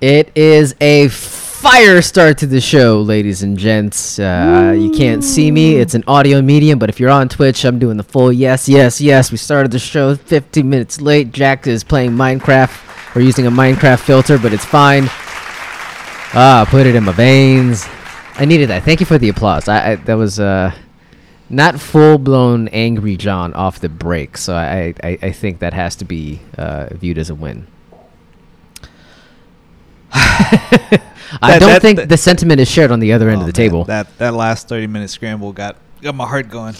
It is a fire start to the show, ladies and gents. Uh, you can't see me; it's an audio medium. But if you're on Twitch, I'm doing the full yes, yes, yes. We started the show 15 minutes late. Jack is playing Minecraft. We're using a Minecraft filter, but it's fine. Ah, put it in my veins. I needed that. Thank you for the applause. I, I that was uh, not full blown angry John off the break, so I I, I think that has to be uh, viewed as a win. I That- don't that- think that- the sentiment is shared on the other end Oh, of the man, table. That that last thirty minute scramble got got my heart going.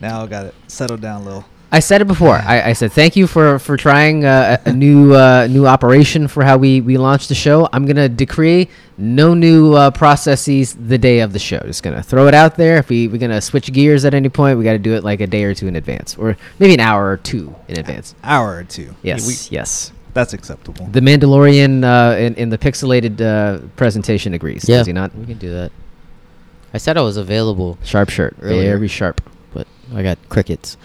Now I got it settled down a little. I said it before. I, I said thank you for for trying uh, a, new uh, new operation for how we we launched the show. I'm gonna decree no new uh, processes the day of the show. Just gonna throw it out there. If we we're gonna switch gears at any point, we got to do it like a day or two in advance, or maybe an hour or two in advance. Hour or two. Yes, We- yes. That's acceptable. The Mandalorian uh, in in the pixelated uh, presentation agrees. Yeah, Does he not? we can do that. I said I was available, Sharp shirt, Earlier. very sharp. but I got crickets.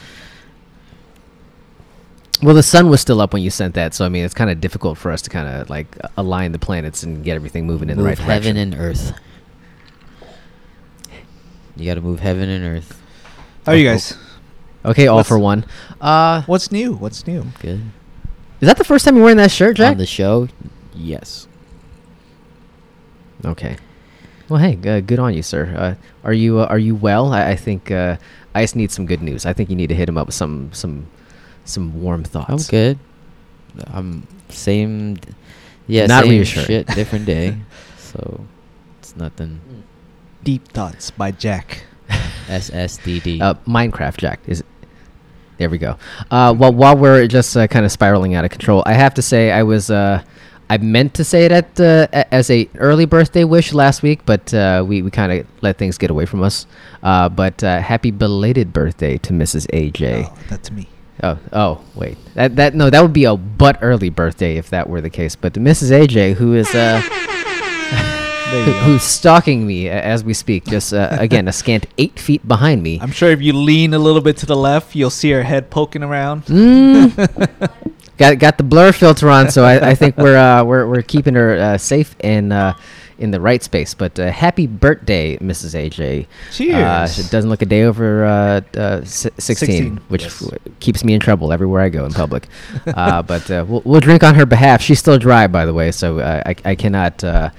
Well, the sun was still up when you sent that, so I mean, it's kind of difficult for us to kind of like align the planets and get everything moving in the move right direction. heaven and earth. You got to move heaven and earth. How are you guys? Okay, all What's- for one. Uh, What's new? What's new? Good. Is that the first time you're wearing that shirt, Jack? On the show, yes. okay. Well, hey, uh, good on you, sir. Uh, are you uh, are you well? I, I think uh, just need some good news. I think you need to hit him up with some some some warm thoughts. I'm good. I'm same. d- Yeah, Not same reassuring. shit, different day. so it's nothing. Deep thoughts by Jack. SSDD. Uh, Minecraft, Jack. Is there we go. Uh, while while we're just uh, kind of spiraling out of control, I have to say I was uh, I meant to say it at uh, as a early birthday wish last week, but uh, we we kind of let things get away from us. Uh, but uh, happy belated birthday to Mrs. AJ. Oh, that's me. Oh, oh, wait. That that no, that would be a but early birthday if that were the case. But Mrs. AJ, who is uh, who, who's stalking me as we speak, just uh, again a scant eight feet behind me. I'm sure if you lean a little bit to the left, you'll see her head poking around. Mm. got got the blur filter on, so I, I think we're uh, we're we're keeping her uh, safe and uh, in the right space. But uh, happy birthday, Mrs. AJ. Uh, Cheers. it doesn't look a day over uh, uh, si- 16, 16, which yes. w- keeps me in trouble everywhere I go in public. uh, but uh, we'll, we'll drink on her behalf. She's still dry, by the way, so uh, I, I cannot uh,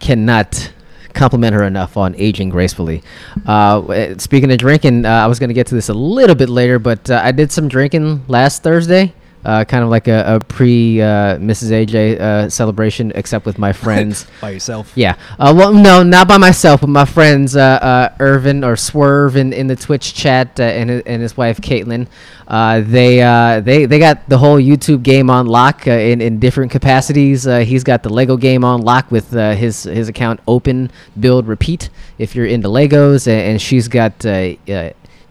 cannot compliment her enough on aging gracefully. Uh, speaking of drinking, uh, I was going to get to this a little bit later, but uh, I did some drinking last Thursday. Uh, kind of like a, a pre uh, Mrs. AJ uh, celebration, except with my friends. by yourself. Yeah. Uh, well, no, not by myself, but my friends uh, uh, Irvin or Swerve in, in the Twitch chat uh, and and his wife Caitlin. Uh, they uh, they they got the whole YouTube game on lock uh, in in different capacities. Uh, he's got the Lego game on lock with uh, his his account open, build, repeat. If you're into Legos, a- and she's got.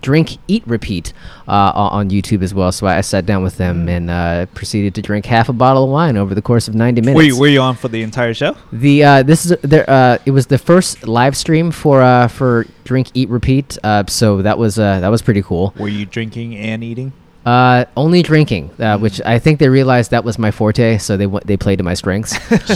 Drink, eat, repeat uh, on YouTube as well. So I sat down with them and uh, proceeded to drink half a bottle of wine over the course of 90 minutes. Were you, were you on for the entire show? The uh, this is there. Uh, it was the first live stream for uh, for drink, eat, repeat. Uh, so that was uh, that was pretty cool. Were you drinking and eating? Uh, only drinking, uh, which I think they realized that was my forte, so they w- they played to my strengths.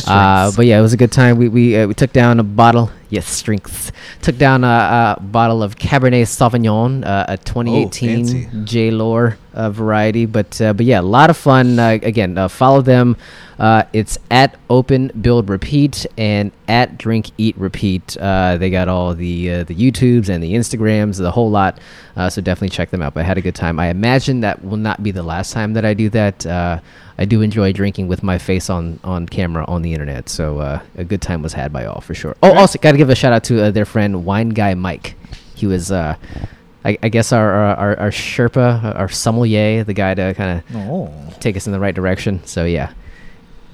uh, but yeah, it was a good time. We we uh, we took down a bottle. Yes, strengths. Took down a, a bottle of Cabernet Sauvignon, uh, a 2018 fancy. J Lohr uh, variety. But uh, but yeah, a lot of fun. Uh, again, uh, follow them. Uh, it's at Open Build Repeat and at Drink Eat Repeat. Uh, they got all the uh, the YouTubes and the Instagrams, the whole lot. Uh, so definitely check them out. But I had a good time. I imagine that will not be the last time that I do that. I do enjoy drinking with my face on on camera on the internet. So uh, a good time was had by all for sure. Oh, also got to give a shout out to uh, their friend Wine Guy Mike. He was. Uh, I, I guess our, our our our Sherpa, our sommelier, the guy to kind of Oh. take us in the right direction. So yeah,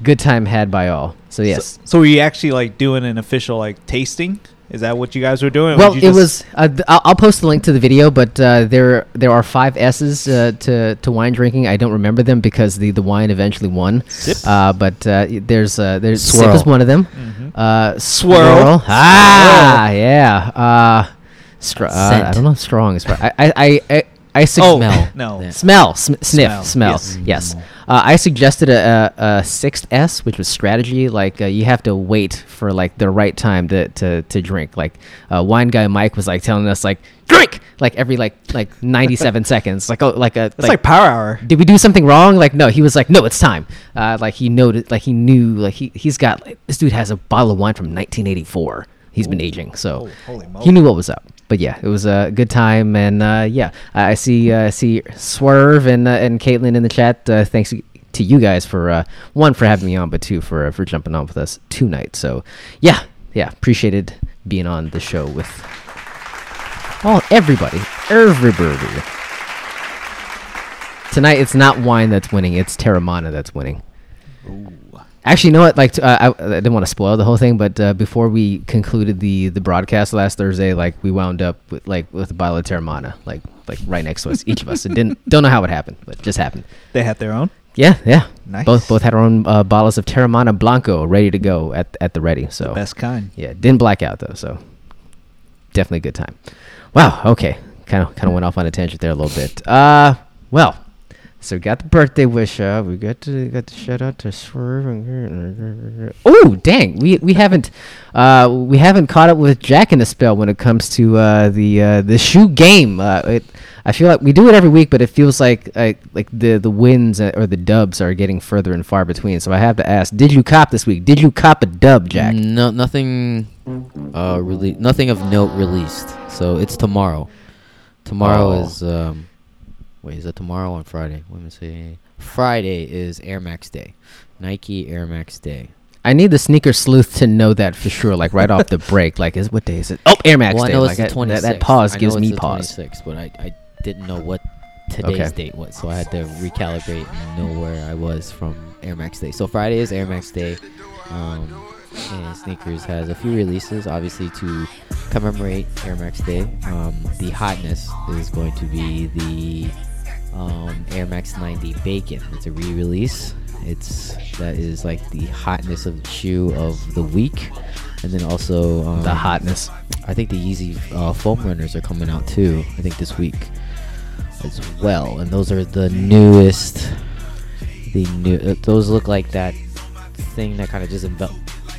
good time had by all. So yes. So, so were you actually like doing an official like tasting? Is that what you guys were doing? well, would it was. Uh, I'll, I'll post the link to the video, but uh, there there are five S's uh, to to wine drinking. I don't remember them because the, the wine eventually won. Sip? Uh, but uh, there's uh, there's sip is one of them. Mhm. Uh, Swirl. Ah, yeah. Uh, str- uh, I don't know. Strong is. right. I I I I, I Oh Smell. no. Yeah. Smell, sm- sniff, Smell, smell. yes. Yes. Uh, I suggested a, a, a sixth S, which was strategy. Like uh, you have to wait for like the right time to, to, to drink. Like uh, wine guy Mike was like telling us like drink like every like like ninety seven seconds. Like oh like a It's like, power hour. did we do something wrong? Like no, he was like no, it's time. Uh, like he noted like he knew like he he's got like, this dude has a bottle of wine from 1984. He's been aging, so Oh, he knew what was up. But yeah, it was a good time, and uh, yeah, I I see uh, see Swerve and uh, and Caitlin in the chat. Uh, thanks to you guys for uh, one for having me on, but two for uh, for jumping on with us tonight. So yeah, yeah, appreciated being on the show with all everybody, everybody. Tonight, it's not wine that's winning; it's Teremana that's winning. Actually, you know what? Like, uh, I, I didn't want to spoil the whole thing, but uh, before we concluded the the broadcast last Thursday, like we wound up with like with a bottle of Teremana, like like right next to us, each of us. It didn't don't know how it happened, but it just happened. They had their own. Yeah, yeah. Nice. Both both had our own uh, bottles of Teremana Blanco ready to go at at the ready. So Best kind. yeah, didn't black out though, so definitely a good time. Wow. Okay. Kind of kind of went off on a tangent there a little bit. Uh, well, so we got the birthday wish up. We got to got the shout out to Swerve. Oh, dang. We we haven't uh we haven't caught up with Jack in the spell when it comes to uh the uh the shoe game. Uh, it, I feel like we do it every week, but it feels like like like the the wins uh, or the dubs are getting further and far between. So I have to ask: Did you cop this week? Did you cop a dub, Jack? No, nothing. Uh, really, nothing of note released. So it's tomorrow. Tomorrow Oh. is um. Wait, is it tomorrow on Friday? Let me see. Friday is Air Max Day, Nike Air Max Day. I need the sneaker sleuth to know that for sure, like right off the break. Like, is what day is it? Oh, Air Max well, I Day. know like it's the that- twenty that, that pause gives me pause. Six, but I, I didn't know what today's Okay. date was, so I had to recalibrate and know where I was from Air Max Day. So Friday is Air Max Day. Um, and sneakers has a few releases, obviously to commemorate Air Max Day. Um, the hotness is going to be the um, Air Max 90 Bacon. It's a re-release. It's that is like the hotness of the shoe of the week, and then also um, The hotness. I think the Yeezy uh, foam runners are coming out too. I think this week as well, and those are the newest. The new uh, those look like that thing that kind of just envelop.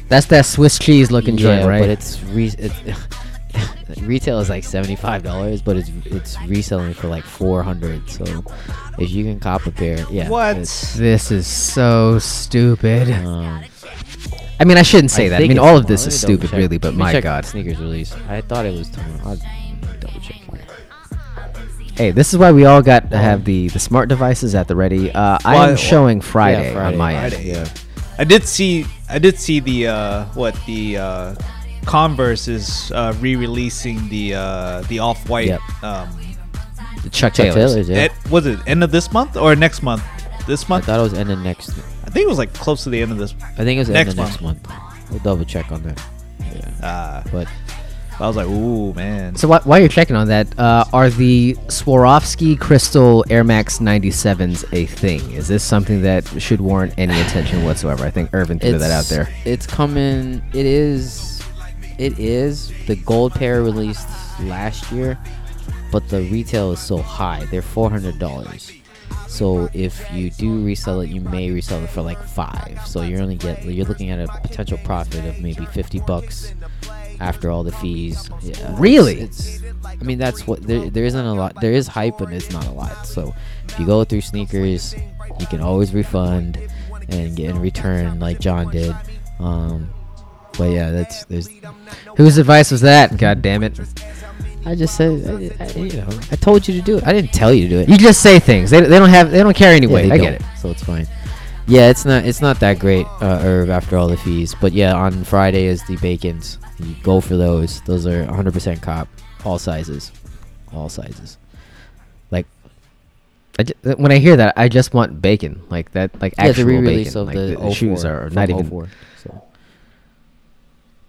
That's that Swiss cheese looking joint, right? But it's re- it's retail is like seventy five dollars, but it's it's reselling for like four hundred. So if you can cop a pair, yeah. What? this is so stupid. Um, I mean, I shouldn't say that. I mean, all of this is stupid, check. really. But my God. sneakers release. I thought it was tomorrow. I'll double check. Hey, this is why we all got to have the the smart devices at the ready. Uh, I Why- am showing Friday, Friday, on my end. Friday. Yeah. I did see. I did see the uh, what the uh, Converse is uh, re-releasing the uh, the off-white. Yep. Um, The Chuck, Chuck Taylors. Taylors, yeah. it, was it end of this month or next month? This month? I thought it was end of next. I think it was like close to the end of this. I think it was Next end of next month. We'll double check on that. Yeah. Uh, But I was like, ooh man. So wh- while you're checking on that, uh, are the Swarovski Crystal Air Max 97s a thing? Is this something that should warrant any attention whatsoever? I think Irvin threw that out there. It's coming. It is. It is. The gold pair released last year, but the retail is so high. They're four hundred dollars. So if you do resell it, you may resell it for like five. So you're only get you're looking at a potential profit of maybe fifty bucks after all the fees. Yeah, it's- Really? It's, I mean, that's what there, there isn't a lot. There is hype, but it's not a lot. So if you go through sneakers, you can always refund and get in return like John did. Um, but yeah, that's there's. Whose advice was that? God damn it! I just said, I, I, you know, I told you to do it. I didn't tell you to do it. You just say things. They, they don't have. They don't carry any Yeah, I get it. So it's fine. Yeah, it's not it's not that great, uh, Irv, after all the fees. But yeah, on Friday is the bacons. You go for those. Those are 100% cop, all sizes, all sizes. Like I ju- when I hear that, I just want bacon, like that, like yeah, the actual re-release bacon. of like the, the, the shoes are from not even. 04, So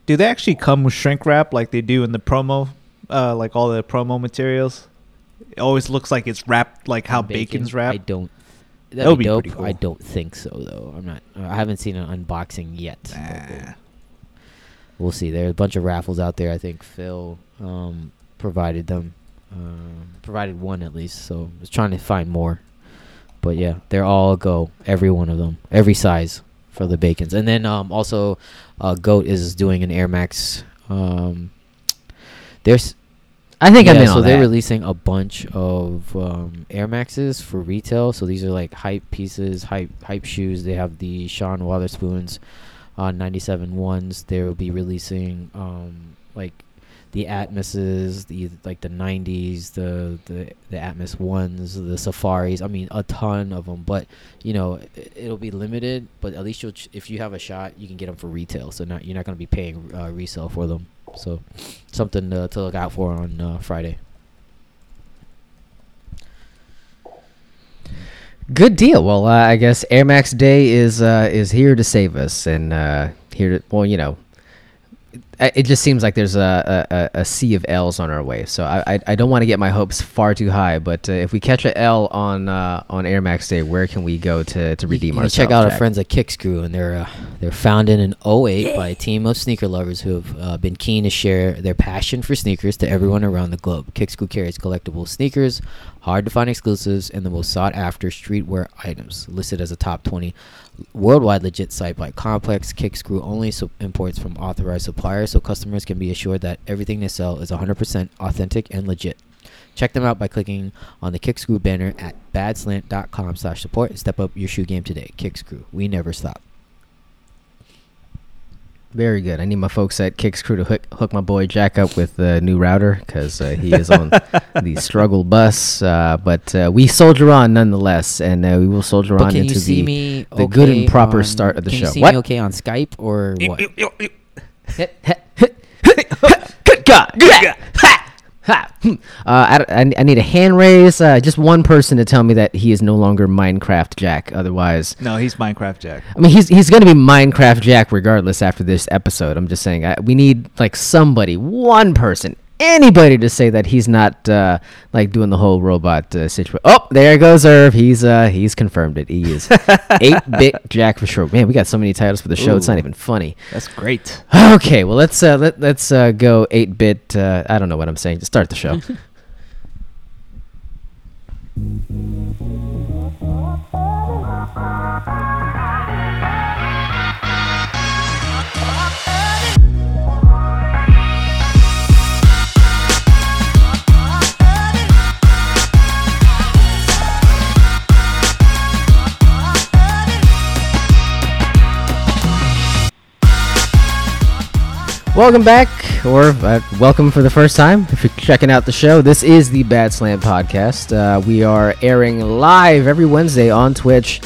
Do they actually come with shrink wrap like they do in the promo, uh, like all the promo materials? It always looks like it's wrapped like how bacon, bacon's wrapped. I don't. That That'd be be dope. cool. I don't think so though. I'm not. I haven't seen an unboxing yet. we'll- Nah. we'll see. There's a bunch of raffles out there. I think Phil um, provided them, um, provided one at least. So I was trying to find more. but yeah, they're all go. Every one of them, every size for the bacons. And then um, also, uh, Goat is doing an Air Max. Um, there's I think I'm yeah, in so they're that. releasing a bunch of um, Air Maxes for retail. So these are like hype pieces, hype hype shoes. They have the Sean Wotherspoons uh, 97 ones. They will be releasing um, like the Atmoses, the like the 90s, the the the Atmos ones, the Safaris. I mean, a ton of them. But you know, it, it'll be limited. But at least you'll ch- if you have a shot, you can get them for retail. So not you're not going to be paying uh, resale for them. So something to, to look out for on uh, Friday. Good deal. Well, uh, I guess Air Max Day is uh, is here to save us, and uh, here to well, you know, it just seems like there's a, a, a- sea of L's on our way. So I I, I don't want to get my hopes far too high, but uh, if we catch a L on uh, on Air Max Day, where can we go to to redeem you ourselves? check out our friends at Kickscrew, and they're uh, they're founded in 08 by a team of sneaker lovers who have uh, been keen to share their passion for sneakers to everyone around the globe. Kickscrew carries collectible sneakers, hard to find exclusives, and the most sought after streetwear items. Listed as a top 20 worldwide legit site by Complex, Kickscrew only imports from authorized suppliers, so customers can be assured that everything they sell is 100% authentic and legit. Check them out by clicking on the Kickscrew banner at badslant.com slash support and step up your shoe game today. Kickscrew. We never stop. Very good. I need my folks at Kicks Crew to hook, hook my boy Jack up with the new router because uh, he is on the struggle bus. Uh, but uh, we soldier on nonetheless, and uh, we will soldier But on into you the me the good and proper on- start of the can show. You see What? me okay on Skype or what? Good God! Good God! Ha! Hmm. Uh, I, I, need a hand raise. Uh, just one person to tell me that he is no longer Minecraft Jack. Otherwise, No, he's Minecraft Jack. I mean, he's he's gonna be Minecraft Jack regardless after this episode. I'm just saying, I, we need like somebody, one person, anybody to say that he's not uh, like doing the whole robot uh, situation. Oh, there goes Irv. He's uh he's confirmed it. He is eight bit Jack for sure. Man, we got so many titles for the show. It's not even funny. That's great. Okay, well let's uh, let let's uh, go eight bit. Uh, I don't know what I'm saying. Just start the show. Welcome back, or uh, welcome for the first time. If you're checking out the show, this is the Bad Slant Podcast. Uh, we are airing live every Wednesday on Twitch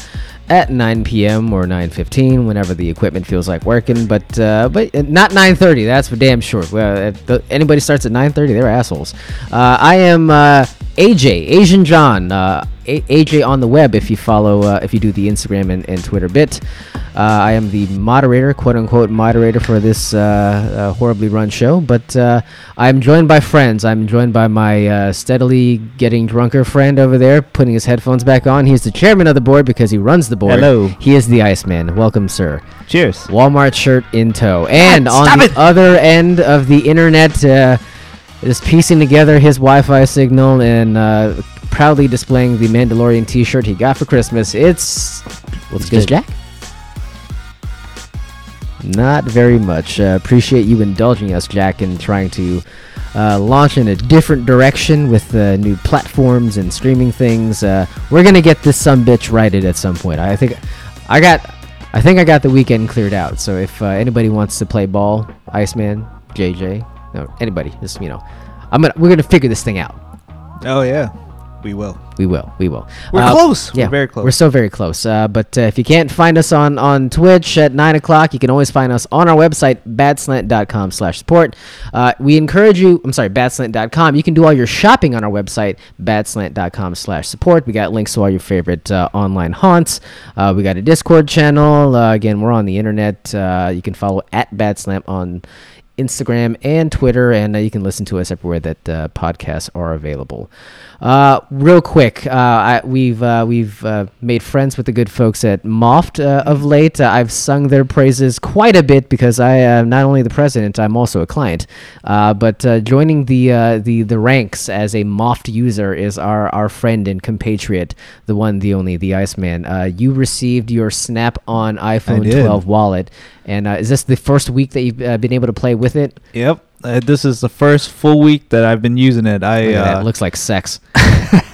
at 9 p.m. or 9:15, whenever the equipment feels like working. But uh, but uh, not 9:30. That's for damn sure. Well, if the, anybody starts at 9:30, they're assholes. Uh, I am uh, AJ Asian John. A- AJ on the web. If you follow, if you do the Instagram and, and Twitter bit. Uh, I am the moderator, quote unquote, moderator for this uh, uh, horribly run show. But uh, I'm joined by friends. I'm joined by my uh, steadily getting drunker friend over there, putting his headphones back on. He's the chairman of the board because he runs the board. Hello. He is the Iceman. Welcome, sir. Cheers. Walmart shirt in tow. And on the it! other end of the internet, uh, is piecing together his Wi-Fi signal and uh, proudly displaying the Mandalorian T-shirt he got for Christmas. It's What's good? Jack. Not very much. Uh, appreciate you indulging us, Jack, in trying to uh, launch in a different direction with uh, new platforms and streaming things. Uh, we're gonna get this some bitch righted at some point. I think I got. I think I got the weekend cleared out. So if uh, anybody wants to play ball, Iceman, JJ, no, anybody, just you know, I'm gonna we're gonna figure this thing out. Oh yeah, we will. We will. We will. We're Uh, close. Yeah, We're very close. We're so very close. Uh, but uh, if you can't find us on, on Twitch at 9 o'clock, you can always find us on our website, badslant.com slash support. Uh, we encourage you, I'm sorry, badslant.com. You can do all your shopping on our website, badslant.com slash support. We got links to all your favorite uh, online haunts. Uh, we got a Discord channel. Uh, again, we're on the internet. Uh, you can follow at badslant on Instagram and Twitter, and uh, you can listen to us everywhere that uh, podcasts are available. Uh, real quick, uh, I, we've uh, we've uh, made friends with the good folks at Moft uh, of late. Uh, I've sung their praises quite a bit because I am not only the president, I'm also a client. Uh, but uh, joining the uh, the the ranks as a Moft user is our our friend and compatriot, the one, the only, the Iceman. Uh, you received your Snap on iPhone 12 wallet, and uh, is this the first week that you've uh, been able to play with it? Yep. Uh, this is the first full week that I've been using it. I that. uh, It looks like sex.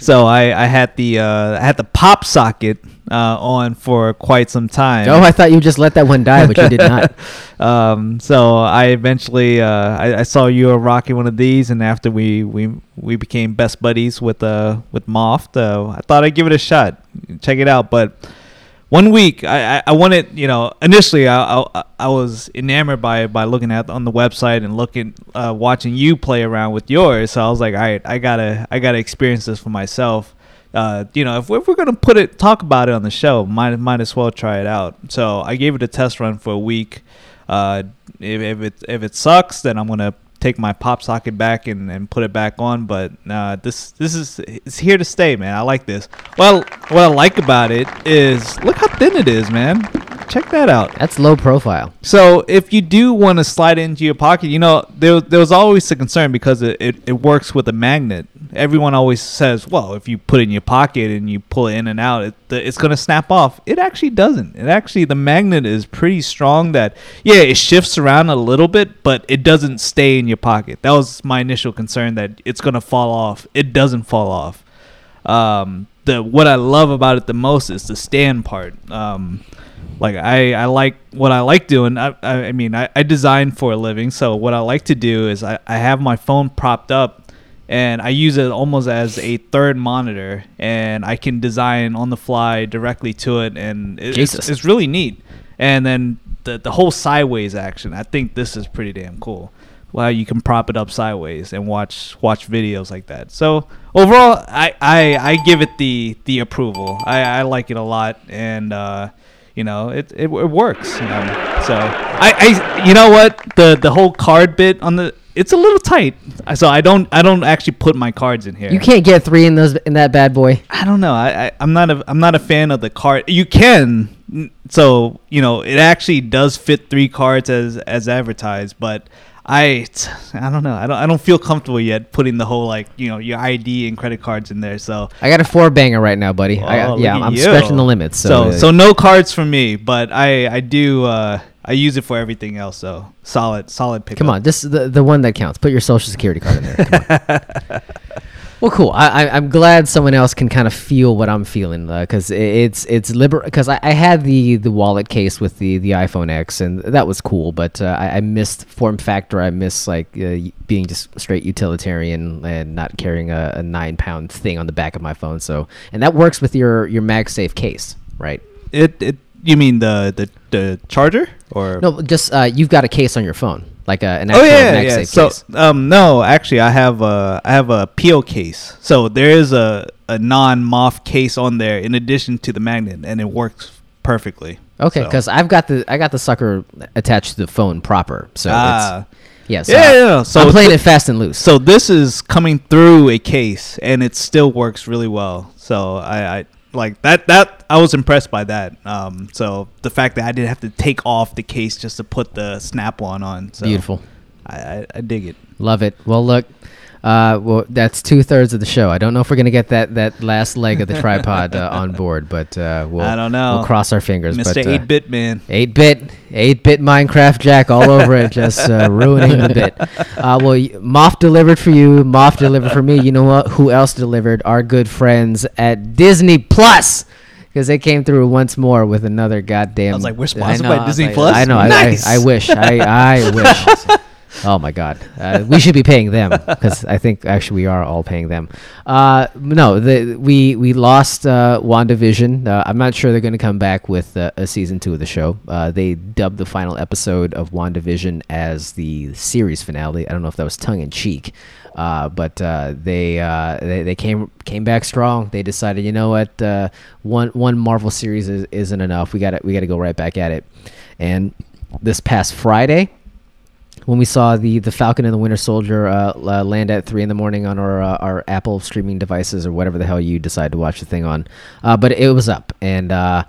so I, I had the uh, I had the pop socket uh, on for quite some time. Oh, I thought you just let that one die, but you did not. um, so I eventually uh, I, I saw you were rocking one of these, and after we we, we became best buddies with uh with Moft, uh, I thought I'd give it a shot, check it out. But one week I, I, I wanted you know initially I, I I was enamored by by looking at on the website and looking uh, watching you play around with yours. So I was like, all right, I gotta I gotta experience this for myself. Uh, you know, if we're, if we're gonna put it talk about it on the show, might might as well try it out. So I gave it a test run for a week. Uh, if, if it if it sucks, then I'm gonna take my pop socket back and, and put it back on. But uh, this this is it's here to stay, man. I like this. Well, what I like about it is look how thin it is, man. Check that out. That's low profile. So if you do want to slide it into your pocket, you know there there was always a concern because it, it, it works with a magnet. Everyone always says, well, if you put it in your pocket and you pull it in and out, it, the, it's gonna snap off. It actually doesn't. It actually the magnet is pretty strong. That yeah, it shifts around a little bit, but it doesn't stay in your pocket. That was my initial concern that it's gonna fall off. It doesn't fall off. Um, the what I love about it the most is the stand part. Um, like I, I like what I like doing. I, I, mean, I, I design for a living, so what I like to do is I, I have my phone propped up, and I use it almost as a third monitor, and I can design on the fly directly to it, and it, it's, it's really neat. And then the the whole sideways action, I think this is pretty damn cool. Wow, you can prop it up sideways and watch watch videos like that. So overall, I, I, I give it the the approval. I, I like it a lot, and uh, you know it it, it works. So I, I you know what the the whole card bit on the it's a little tight. So I don't I don't actually put my cards in here. You can't get three in those in that bad boy. I don't know. I, I I'm not a I'm not a fan of the card. You can so you know it actually does fit three cards as as advertised, but I I don't know. I don't I don't feel comfortable yet putting the whole like you know your ID and credit cards in there. So I got a four banger right now, buddy. I, Oh, yeah, look at I'm you. stretching the limits. So, so so no cards for me, but I I do uh I use it for everything else. So solid solid pick. come on, this is the the one that counts. Put your social security card in there. Well, cool. I, I I'm glad someone else can kind of feel what I'm feeling because it's it's liber because I, I had the the wallet case with the the iPhone X and that was cool, but uh, I, I missed form factor. I miss like uh, being just straight utilitarian and not carrying a, a nine pound thing on the back of my phone. So and that works with your your MagSafe case, right? It it you mean the the the charger or No, just uh, you've got a case on your phone, like a, an Oh actual yeah, MagSafe yeah. So um no, actually I have a I have a peel case. So there is a a non Moft case on there in addition to the magnet, and it works perfectly. Okay, So- because I've got the I got the sucker attached to the phone proper, so Ah. it's yeah. So yeah, yeah, yeah. So I'm playing th- it fast and loose. So this is coming through a case, and it still works really well. So I, I like that. That I was impressed by that. Um, so the fact that I didn't have to take off the case just to put the snap on on. So Beautiful, I, I, I dig it. love it. Well, look, uh, well that's two thirds of the show. I don't know if we're gonna get that that last leg of the tripod uh, on board, but uh, we'll I don't know. We'll cross our fingers. Mr. But, uh, Eight Bit Man. 8 bit, 8 bit Minecraft Jack all over it, just uh, ruining the bit. Uh, well, Moft delivered for you, Moft delivered for me. You know what? Who else delivered? Our good friends at Disney Plus. Because they came through once more with another goddamn. I was like, we're sponsored know, by Disney like- Plus? I know. I- I, I wish. I, I wish. Oh my God, uh, we should be paying them because I think actually we are all paying them. Uh, no, the, we we lost uh, Wandavision. Uh, I'm not sure they're going to come back with uh, a season two of the show. Uh, they dubbed the final episode of Wandavision as the series finale. I don't know if that was tongue in cheek, uh, but they, they they came came back strong. They decided, you know what, one one Marvel series is, isn't enough. We got we got to go right back at it. And this past Friday when we saw the the Falcon and the Winter Soldier uh, uh, land at three in the morning on our uh, our Apple streaming devices or whatever the hell you decide to watch the thing on. Uh, but it was up, and uh,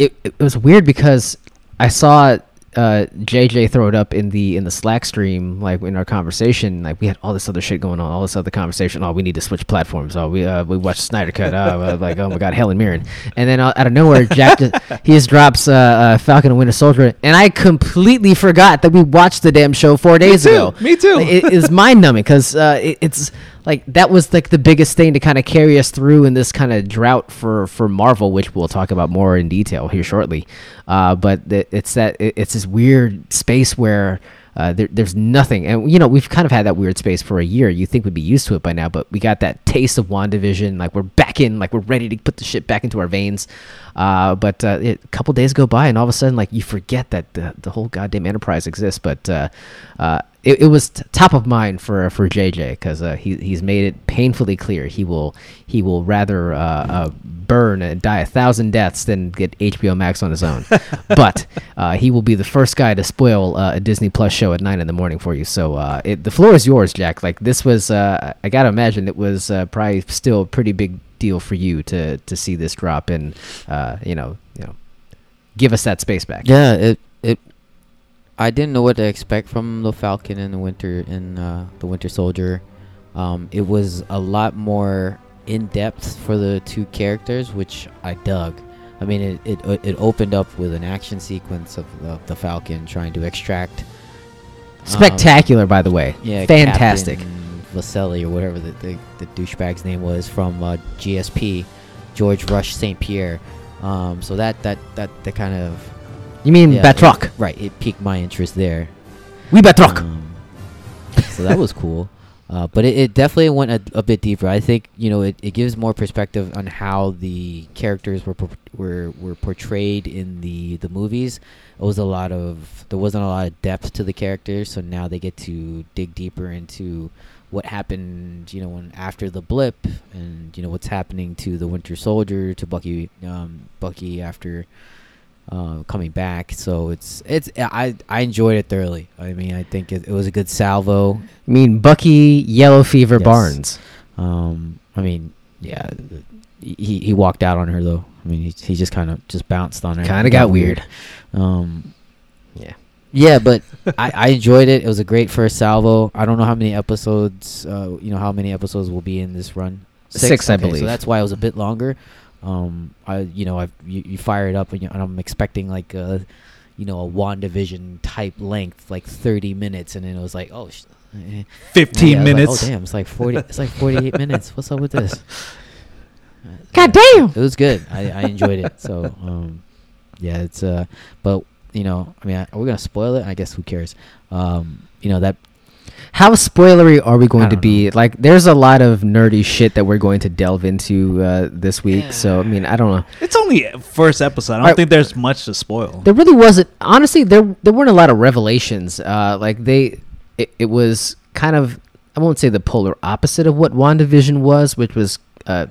it it was weird because I saw uh, JJ throw it up in the in the Slack stream, like in our conversation. Like we had all this other shit going on, all this other conversation. Oh, we need to switch platforms. Oh, we uh, we watched Snyder Cut. Uh, like oh my god, Helen Mirren. And then uh, out of nowhere, Jack just, he just drops uh, uh, Falcon and Winter Soldier, and I completely forgot that we watched the damn show four days too. ago. Me too. Like, it is mind numbing because uh, it, it's like that was like the biggest thing to kind of carry us through in this kind of drought for for Marvel, which we'll talk about more in detail here shortly. Uh, but it's that it's this weird space where. Uh, there, there's nothing, and you know we've kind of had that weird space for a year. You think we'd be used to it by now, but we got that taste of Wandavision. Like we're back in, like we're ready to put the shit back into our veins. Uh, but uh, it, a couple days go by, and all of a sudden, like you forget that the, the whole goddamn enterprise exists. But uh, uh, it, it was t- top of mind for for JJ because uh, he he's made it painfully clear he will he will rather uh, uh, burn and die a thousand deaths than get HBO Max on his own. but uh, he will be the first guy to spoil uh, a Disney Plus show at nine in the morning for you. So uh, it, the floor is yours, Jack. Like this was, uh, I gotta imagine it was uh, probably still a pretty big deal for you to to see this drop and uh, you know you know give us that space back. Yeah, it. I didn't know what to expect from the Falcon and the Winter and uh, the Winter Soldier. Um, it was a lot more in depth for the two characters, which I dug. I mean, it it, it opened up with an action sequence of the, the Falcon trying to extract. um, Spectacular, by the way. yeah, fantastic. Captain Vaselli or whatever the, the, the douchebag's name was from uh, GSP, George Rush St. Pierre. Um, so that that that that kind of You mean yeah, Batroc? it- right? It piqued my interest there. We Batroc. Um, so that was cool. Uh, but it, it definitely went a, a bit deeper. I think you know it, it gives more perspective on how the characters were por- were were portrayed in the the movies. It was a lot of there wasn't a lot of depth to the characters, so now they get to dig deeper into what happened. You know, when after the blip, and you know what's happening to the Winter Soldier, to Bucky, um, Bucky after uh, coming back. So it's it's I I enjoyed it thoroughly. I mean, I think it, it was a good salvo. I mean Bucky Yellow Fever Yes. Barnes? Um, I mean, yeah, he he walked out on her though. I mean, he he just kind of just bounced on her. Kind of got weird. Um, Yeah. yeah, but I I enjoyed it. It was a great first salvo. I don't know how many episodes. Uh, you know how many episodes will be in this run. Six, I Okay, believe. So that's why it was a bit longer. Um, I you know I you, you fire it up and, you, and I'm expecting like a, you know a Wandavision type length like 30 minutes and then it was like oh. Sh- eh. 15 Yeah, I like, minutes. oh damn! It's like 40. It's like 48 minutes. What's up with this? God damn! It was good. I, I enjoyed it. So um, yeah, it's uh, but you know, I mean, I, are we gonna spoil it? I guess who cares? Um, you know that How spoilery are we going to don't be? Like, there's a lot of nerdy shit that we're going to delve into uh, this week. So, I mean, I don't know. It's only first episode. I don't Alright. think there's much to spoil. There really wasn't. Honestly, there there weren't a lot of revelations. Uh, like they, it, it was kind of. I won't say the polar opposite of what WandaVision was, which was uh,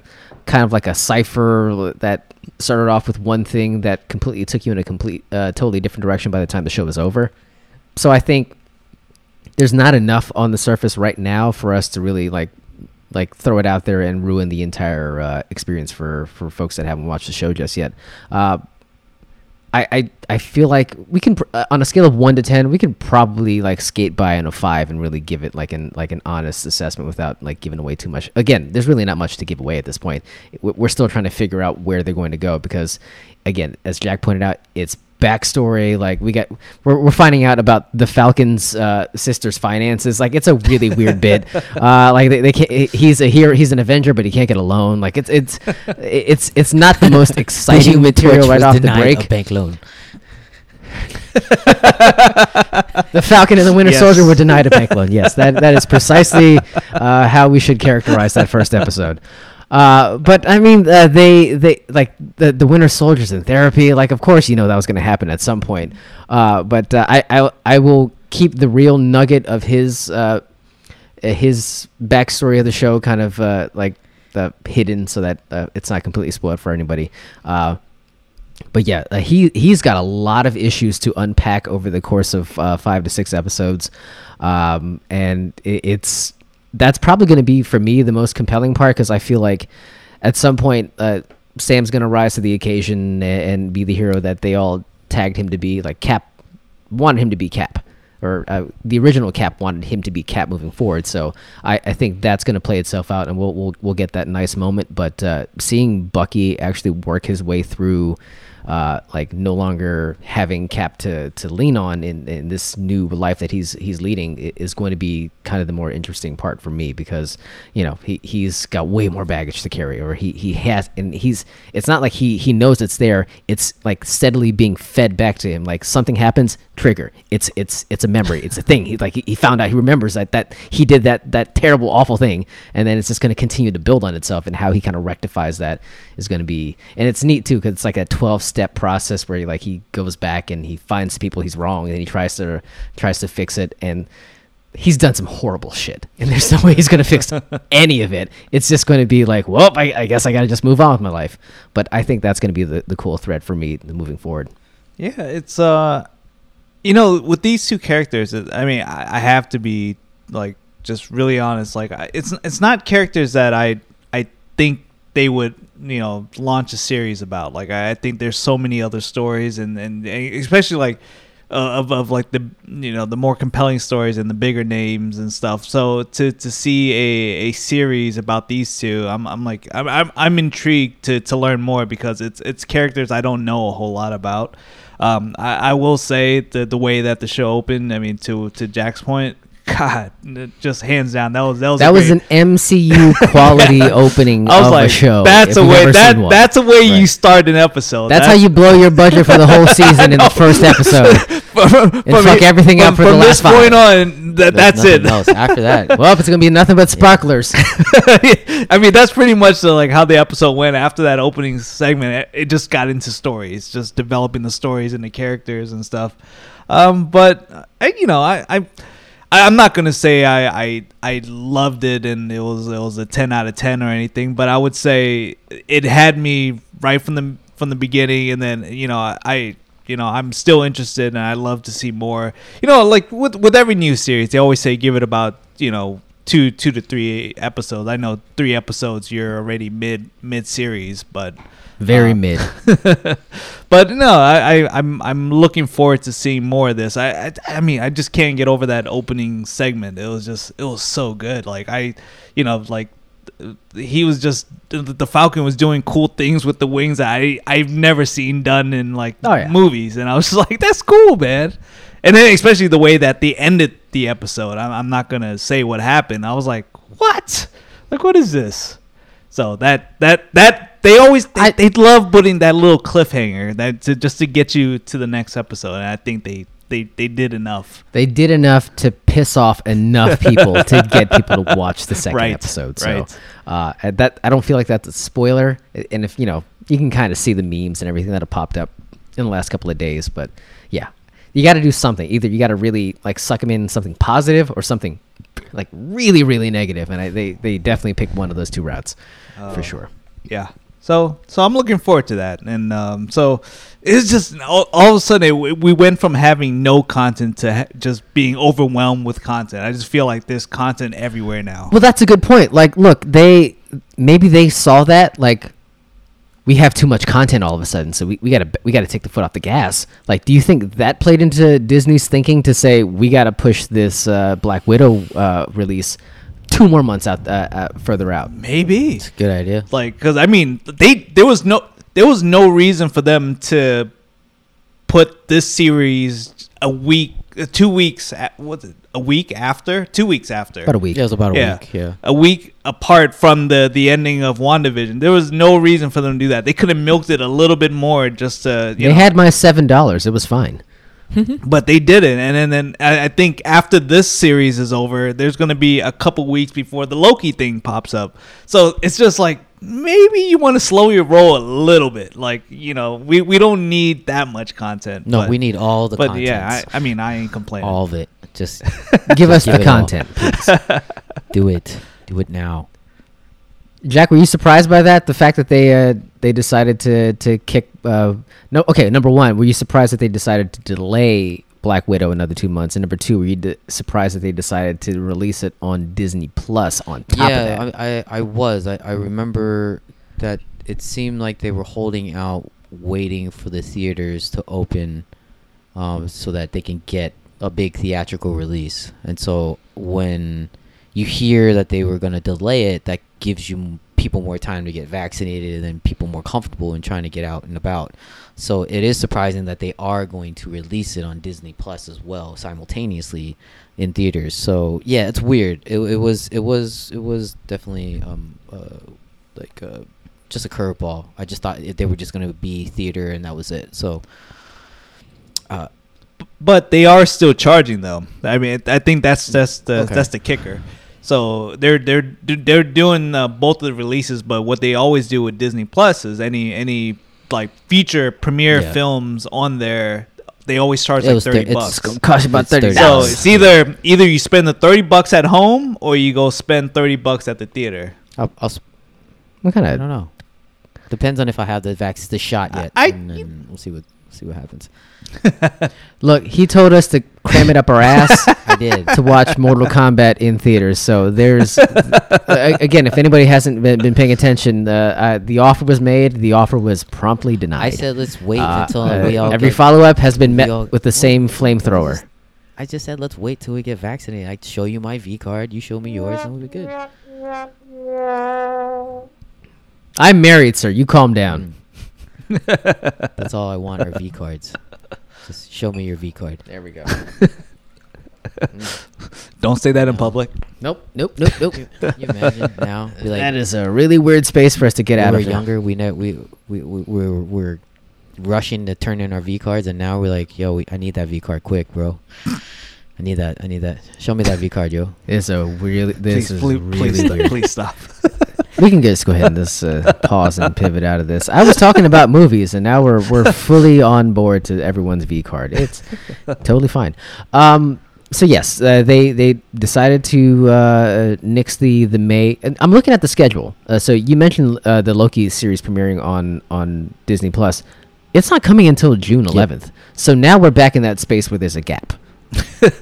kind of like a cipher that started off with one thing that completely took you in a complete, uh, totally different direction by the time the show was over. So I think there's not enough on the surface right now for us to really like like throw it out there and ruin the entire uh, experience for for folks that haven't watched the show just yet. Uh, I, I I feel like we can uh, on a scale of one to ten we can probably like skate by on a five and really give it like an like an honest assessment without like giving away too much. Again, there's really not much to give away at this point. We're still trying to figure out where they're going to go because, again, as Jack pointed out, it's backstory. Like we got we're, we're finding out about the Falcon's uh, sister's finances. Like it's a really weird bit. Uh, like they, they can't. He's a hero. He's an Avenger, but he can't get a loan. Like it's it's it's it's not the most exciting material right off the break. A bank loan. the Falcon and the Winter Yes. Soldier were denied a bank loan. Yes, that that is precisely uh, how we should characterize that first episode. Uh, but I mean, uh, they they like the the Winter Soldier's in therapy. Like, of course, you know that was going to happen at some point. Uh, but uh, I, I I will keep the real nugget of his uh, his backstory of the show kind of uh, like hidden so that it's not completely spoiled for anybody. But yeah, he he's got a lot of issues to unpack over the course of five to six episodes, um, and it, it's that's probably going to be for me the most compelling part because I feel like at some point uh, Sam's going to rise to the occasion and, be the hero that they all tagged him to be. Like Cap wanted him to be Cap or uh, the original Cap wanted him to be Cap moving forward. So I, I think that's going to play itself out, and we'll we'll we'll get that nice moment. But uh, seeing Bucky actually work his way through uh, like no longer having Cap to, to lean on in, in this new life that he's he's leading is going to be kind of the more interesting part for me because you know he he's got way more baggage to carry or he he has and he's it's not like he he knows it's there. It's like steadily being fed back to him. Like something happens trigger. It's it's it's a memory. It's a thing. He like he found out he remembers that that he did that that terrible awful thing and then it's just going to continue to build on itself and how he kind of rectifies that is going to be and it's neat too because it's like a 12 step process where he like he goes back and he finds people he's wrong and he tries to tries to fix it and he's done some horrible shit and there's no way he's going to fix any of it it's just going to be like well I, I guess i gotta just move on with my life but i think that's going to be the, the cool thread for me moving forward Yeah, it's uh, you know, with these two characters, I mean, I, I have to be like just really honest. Like, I, it's it's not characters that I I think they would you know launch a series about. Like, I, think there's so many other stories, and and especially like. Uh, of, of like the you know the more compelling stories and the bigger names and stuff. So to, to see a, a series about these two, I'm, I'm like I'm, I'm I'm intrigued to, to learn more because it's it's characters I don't know a whole lot about. Um, I, I will say the the way that the show opened. I mean, to to Jack's point, God, just hands down, that was that was that was an mcu quality opening I was of like, a show that's a way that that's a way you start an episode. that's how you blow your budget for the whole season in the first episode from, from, fuck everything up for the last this five. point on. That, that's it. Else. After that, well it's gonna be nothing but sparklers I mean, that's pretty much the, like how the episode went. After that opening segment, it, it just got into stories, just developing the stories and the characters and stuff. Um, but uh, I, you know, I, I, I- I'm not gonna say I, I, I loved it and it was it was a 10 out of 10 or anything, but I would say it had me right from the from the beginning, and then you know I. You know, I'm still interested, and I love to see more. You know, like with with every new series, they always say give it about you know two two to three episodes. I know three episodes you're already mid mid series, but very Um, mid but no, I, I I'm I'm looking forward to seeing more of this. I, I I mean I just can't get over that opening segment. It was just it was so good. Like I, you know, like he was just the Falcon was doing cool things with the wings that I I've never seen done in like Oh, yeah. movies, and I was just like that's cool, man. And then especially the way that they ended the episode. I'm, I'm not gonna say what happened. I was like, what? Like what is this? So that that that they always they, I- they love putting that little cliffhanger that to, just to get you to the next episode, and I think they they they did enough. they did enough to piss off enough people to get people to watch the second Right, episode. So right. uh, that I don't feel like that's a spoiler. And if you know, you can kind of see the memes and everything that have popped up in the last couple of days. But yeah, you got to do something. Either you got to really like suck them in something positive or something like really really negative. And I, they they definitely picked one of those two routes for Oh. sure. Yeah. So so I'm looking forward to that, and um, so it's just all, all of a sudden it, we went from having no content to ha- just being overwhelmed with content. I just feel like there's content everywhere now. Well, that's a good point. Like, look, they maybe they saw that like we have too much content all of a sudden, so we, we gotta we gotta take the foot off the gas. Like, do you think that played into Disney's thinking to say we gotta push this uh, Black Widow uh, release two more months out uh, uh, further out? Maybe it's a good idea. like because I mean they there was no there was no reason for them to put this series a week uh, two weeks at, what's it a week after two weeks after About a week. Yeah, it was about a Yeah. week. Yeah. a week apart from the the ending of WandaVision. There was no reason for them to do that. They could have milked it a little bit more just to you They know, had my seven dollars. It was fine. But they didn't. And then, then I I think after this series is over, there's going to be a couple weeks before the Loki thing pops up. So it's just like maybe you want to slow your roll a little bit. Like you know, we, we don't need that much content. No, but, we need all the But content. yeah, I, I mean, I ain't complaining. all of it. Just Give us Give the content, please. do it. Do it now. Jack, were you surprised by that? The fact that they uh, they decided to to kick. Uh, no, okay. Number one, were you surprised that they decided to delay Black Widow another two months? And number two, were you de- surprised that they decided to release it on Disney Plus on top yeah, of that? I, I I was. I, I remember that it seemed like they were holding out, waiting for the theaters to open, um, so that they can get a big theatrical release. And so when you hear that they were going to delay it, that gives you people more time to get vaccinated and people more comfortable in trying to get out and about. So it is surprising that they are going to release it on Disney Plus as well simultaneously in theaters. So yeah, it's weird. It, it was it was it was definitely um uh, like uh, just a curveball. I just thought they were just going to be theater and that was it. So uh, but they are still charging though. I mean, I think that's that's the Okay. that's the kicker. So they're they're they're doing uh, both of the releases, but what they always do with Disney Plus is any any like feature premiere Yeah. films on there, they always charge It like thirty it's bucks. gonna cost about It's thirty So it's either either you spend the thirty bucks at home or you go spend thirty bucks at the theater. I'll, I'll sp- what kind of? I don't know. Depends on if I have the vaccine, the shot yet, I- and then we'll see what see what happens. look? He told us to cram it up our ass. I did. to watch Mortal Kombat in theaters. So there's uh, again, if anybody hasn't been, been paying attention, uh, uh, the offer was made. The offer was promptly denied. I said let's wait Uh, until uh, we all every follow up has been met all- with the same flamethrower. I just said let's wait till we get vaccinated. I show you my V card, you show me yours, and we'll be good. I'm married, sir. You calm down. Mm. That's all I want are V cards. Just show me your V card. There we go. Don't say that in public. nope, nope, nope, nope. Can you imagine now? Be like, that is a really weird space for us to get when out we of. were younger, we know we we we we're, we're rushing to turn in our V cards, and now we're like, yo, we, I need that V card quick, bro. I need that. I need that. Show me that V card, yo. It's a really. This please, is please, really please, weird. please stop. We can just go ahead and just uh, pause and pivot out of this. I was talking about movies, and now we're we're fully on board to everyone's V card. It's totally fine. Um, so yes, uh, they they decided to uh, nix the the May. I'm looking at the schedule. Uh, so you mentioned uh, the Loki series premiering on on Disney Plus. It's not coming until June 11th. So now we're back in that space where there's a gap.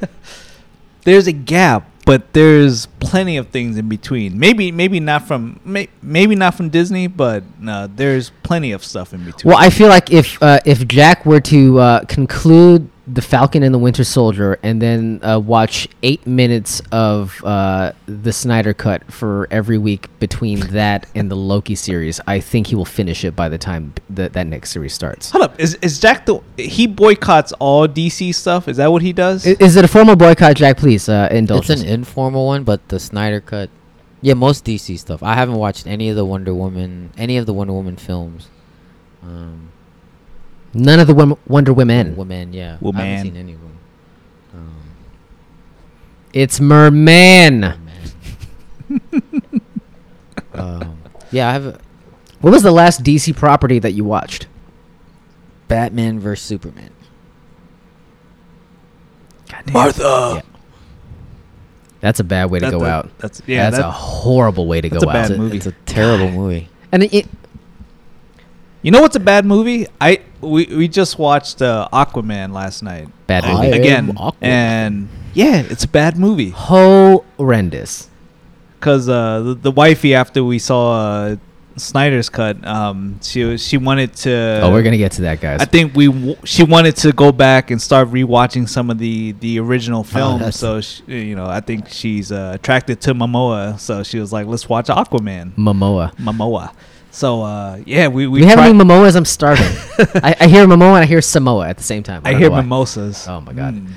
there's a gap, but there's plenty of things in between. Maybe maybe not from may, maybe not from Disney, but uh, there's plenty of stuff in between. Well, I feel like if uh, if Jack were to uh, conclude the Falcon and the Winter Soldier and then uh, watch eight minutes of uh, the Snyder cut for every week between that and the Loki series, I think he will finish it by the time th- that next series starts. Hold up, is is Jack the he boycotts all DC stuff? Is that what he does? I- Is it a formal boycott, Jack? Please uh, indulge. It's an informal one, but the Snyder cut. Yeah, most DC stuff. I haven't watched any of the Wonder Woman, any of the Wonder Woman films. Um, None of the Wom- Wonder Women. Women, yeah. I haven't seen any of them. Um, It's Merman. man. um, yeah, I have a What was the last DC property that you watched? Batman vs Superman. Martha. Yeah. That's a bad way to That- go that- out. That's yeah. that's that- a horrible way to that's go a bad out. It's a, movie. it's a terrible movie. And it, you know what's a bad movie? I we we just watched uh, Aquaman last night bad I movie. am again, Aquaman. and yeah, it's a bad movie. horrendous. Cause uh, the, the wifey after we saw uh, Snyder's cut, um, she she wanted to. oh, we're gonna get to that, guys. I think we w- she wanted to go back and start rewatching some of the the original film. that's- so she, you know, I think she's uh, attracted to Momoa. So she was like, "Let's watch Aquaman." Momoa. Momoa. So uh, yeah, we We, we, have any Momoas? I'm starving. I, I hear Momoa and I hear Samoa at the same time. I don't hear mimosas. Oh my God. Mm.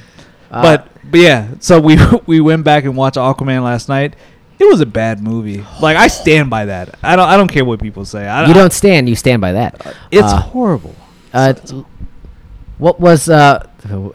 Uh, but but yeah, so we we went back and watched Aquaman last night. It was a bad movie. Like I stand by that. I don't I don't care what people say. I, you don't stand. You stand by that. It's Uh, horrible. Uh, what was uh,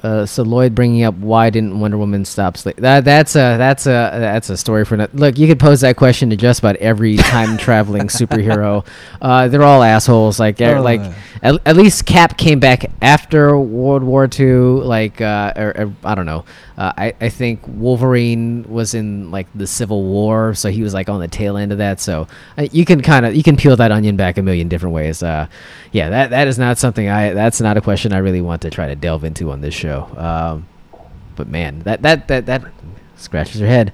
Uh, so Lloyd bringing up why didn't Wonder Woman stop sleep? That that's a that's a that's a story for no- look. You could pose that question to just about every time traveling superhero. Uh, they're all assholes. Like Uh. like at, at least Cap came back after World War II. Like uh, or, or, I don't know. Uh, I I think Wolverine was in like the Civil War, so he was like on the tail end of that. So uh, you can kind of you can peel that onion back a million different ways. Uh, yeah, that that is not something I. That's not a question I really want to try to delve into on this show. Um, but man, that that that that scratches your head.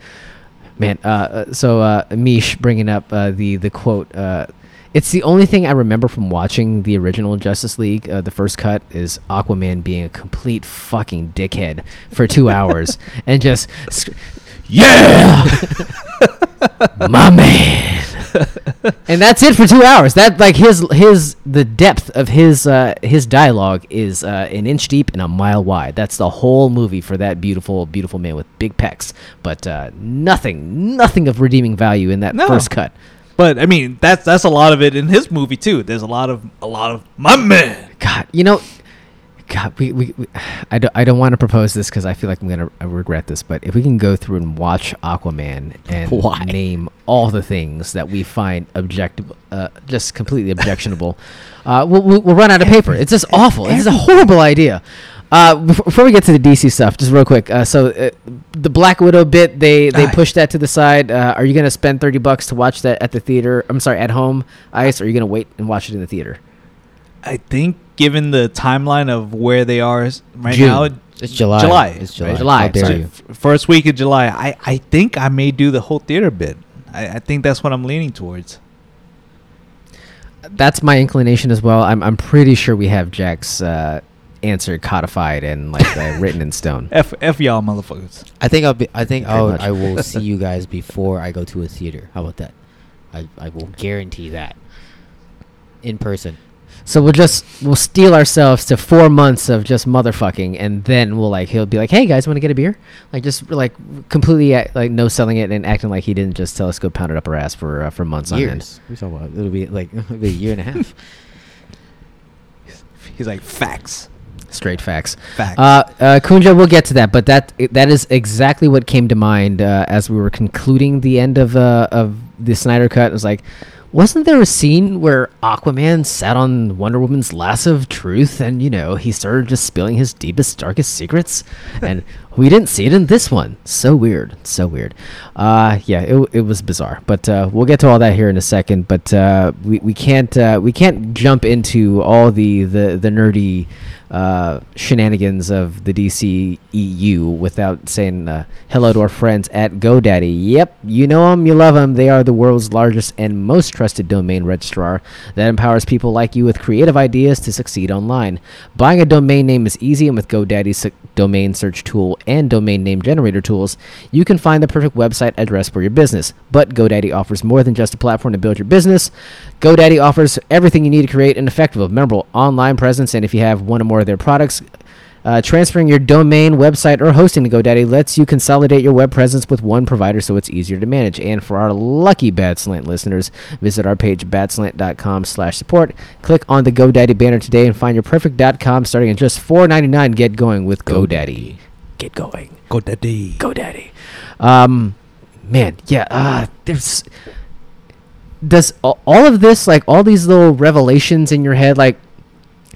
Man, uh, uh, so uh, Mish bringing up uh, the the quote. Uh, it's the only thing I remember from watching the original Justice League. Uh, the first cut is Aquaman being a complete fucking dickhead for two hours and just, sc- yeah, my man. and that's it for two hours. That like his his the depth of his uh, his dialogue is uh, an inch deep and a mile wide. That's the whole movie for that beautiful beautiful man with big pecs. But uh, nothing nothing of redeeming value in that No. first cut. But I mean, that's that's a lot of it in his movie too. There's a lot of a lot of my man. God, you know, God, we, we, we I don't, I don't want to propose this because I feel like I'm gonna regret this. But if we can go through and watch Aquaman and Why? name all the things that we find objectable, uh, just completely objectionable, uh, we'll, we'll, we'll run out of paper. It's just awful. It's a horrible idea. Uh, before, before we get to the DC stuff, just real quick. Uh, so uh, the Black Widow bit, they they pushed that to the side. Uh, are you gonna spend thirty bucks to watch that at the theater? I'm sorry, at home, Ice. Or are you gonna wait and watch it in the theater? I think, given the timeline of where they are right June. now, It's July. July, It's right? July. July, dare you? first week of July, I, I think I may do the whole theater bit. I, I think that's what I'm leaning towards. That's my inclination as well. I'm I'm pretty sure we have Jack's uh, answer codified and like uh, written in stone. F F y'all motherfuckers. I think I'll be. I think I'll. I will see you guys before I go to a theater. How about that? I, I will guarantee that. In person. So we'll just we'll steal ourselves to four months of just motherfucking, and then we'll like he'll be like, "Hey guys, want to get a beer?" Like just like completely act, like no selling it and acting like he didn't just tell us go pound it up our ass for uh, for months on end. Years. We talking about it'll be like it'll be a year and a half. He's like facts, Straight facts. facts. Uh, uh, Kunja, we'll get to that, but that that is exactly what came to mind uh, as we were concluding the end of uh, of the Snyder cut. It was like, wasn't there a scene where Aquaman sat on Wonder Woman's lasso of truth, and you know he started just spilling his deepest, darkest secrets, and we didn't see it in this one. So weird, so weird. Uh, yeah, it, it was bizarre, but uh, we'll get to all that here in a second. But uh, we we can't uh, we can't jump into all the the the nerdy uh, shenanigans of the DC EU without saying uh, hello to our friends at GoDaddy. Yep, you know them, you love them. They are the world's largest and most trusted domain registrar that empowers people like you with creative ideas to succeed online. Buying a domain name is easy, and with GoDaddy's domain search tool and domain name generator tools, you can find the perfect website address for your business. But GoDaddy offers more than just a platform to build your business. GoDaddy offers everything you need to create an effective, memorable online presence, and if you have one or more their products, uh, transferring your domain, website, or hosting to GoDaddy lets you consolidate your web presence with one provider so it's easier to manage. And for our lucky Bad Slant listeners, visit our page badslant.com slash support. Click on the GoDaddy banner today and find your perfect .com starting at just $4.99. Get going with GoDaddy. Get going. GoDaddy. GoDaddy. Um, man, yeah. Uh, there's does all of this like all these little revelations in your head like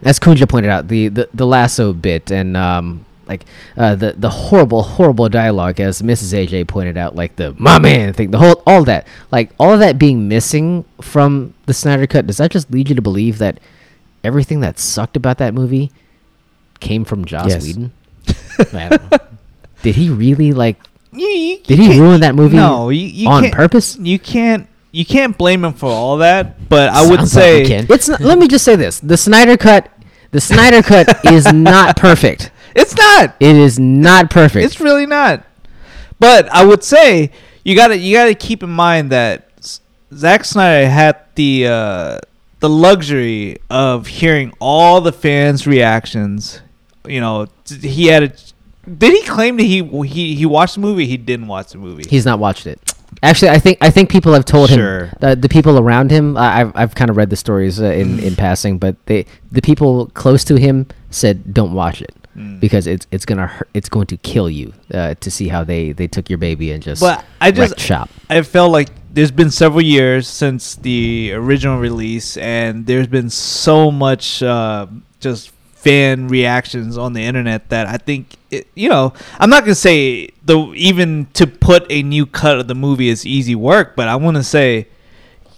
as Kunja pointed out the the, the lasso bit and um like uh, the the horrible horrible dialogue as Mrs. AJ pointed out like the my man thing the whole all that like all of that being missing from the Snyder cut does that just lead you to believe that everything that sucked about that movie came from Joss Yes. Whedon? I don't know. Did he really like You- you- did he ruin that movie No, you, you on purpose? You can't. You can't blame him for all that. But I would Sounds like say you can. It's not, let me just say this: the Snyder cut, the Snyder cut is not perfect. it's not. It is not perfect. It's really not. But I would say you gotta you gotta keep in mind that S- Zack Snyder had the uh, the luxury of hearing all the fans' reactions. You know, t- he had a. Did he claim that he he he watched the movie? He didn't watch the movie. He's not watched it. Actually, I think I think people have told Sure. him the, the people around him. I, I've I've kind of read the stories uh, in in passing, but they the people close to him said don't watch it. Mm. because it's it's gonna hurt, it's going to kill you uh, to see how they they took your baby and just But I just shop. I felt like there's been several years since the original release, and there's been so much uh, just fan reactions on the internet that I think it, you know I'm not gonna say the even to put a new cut of the movie is easy work, but I want to say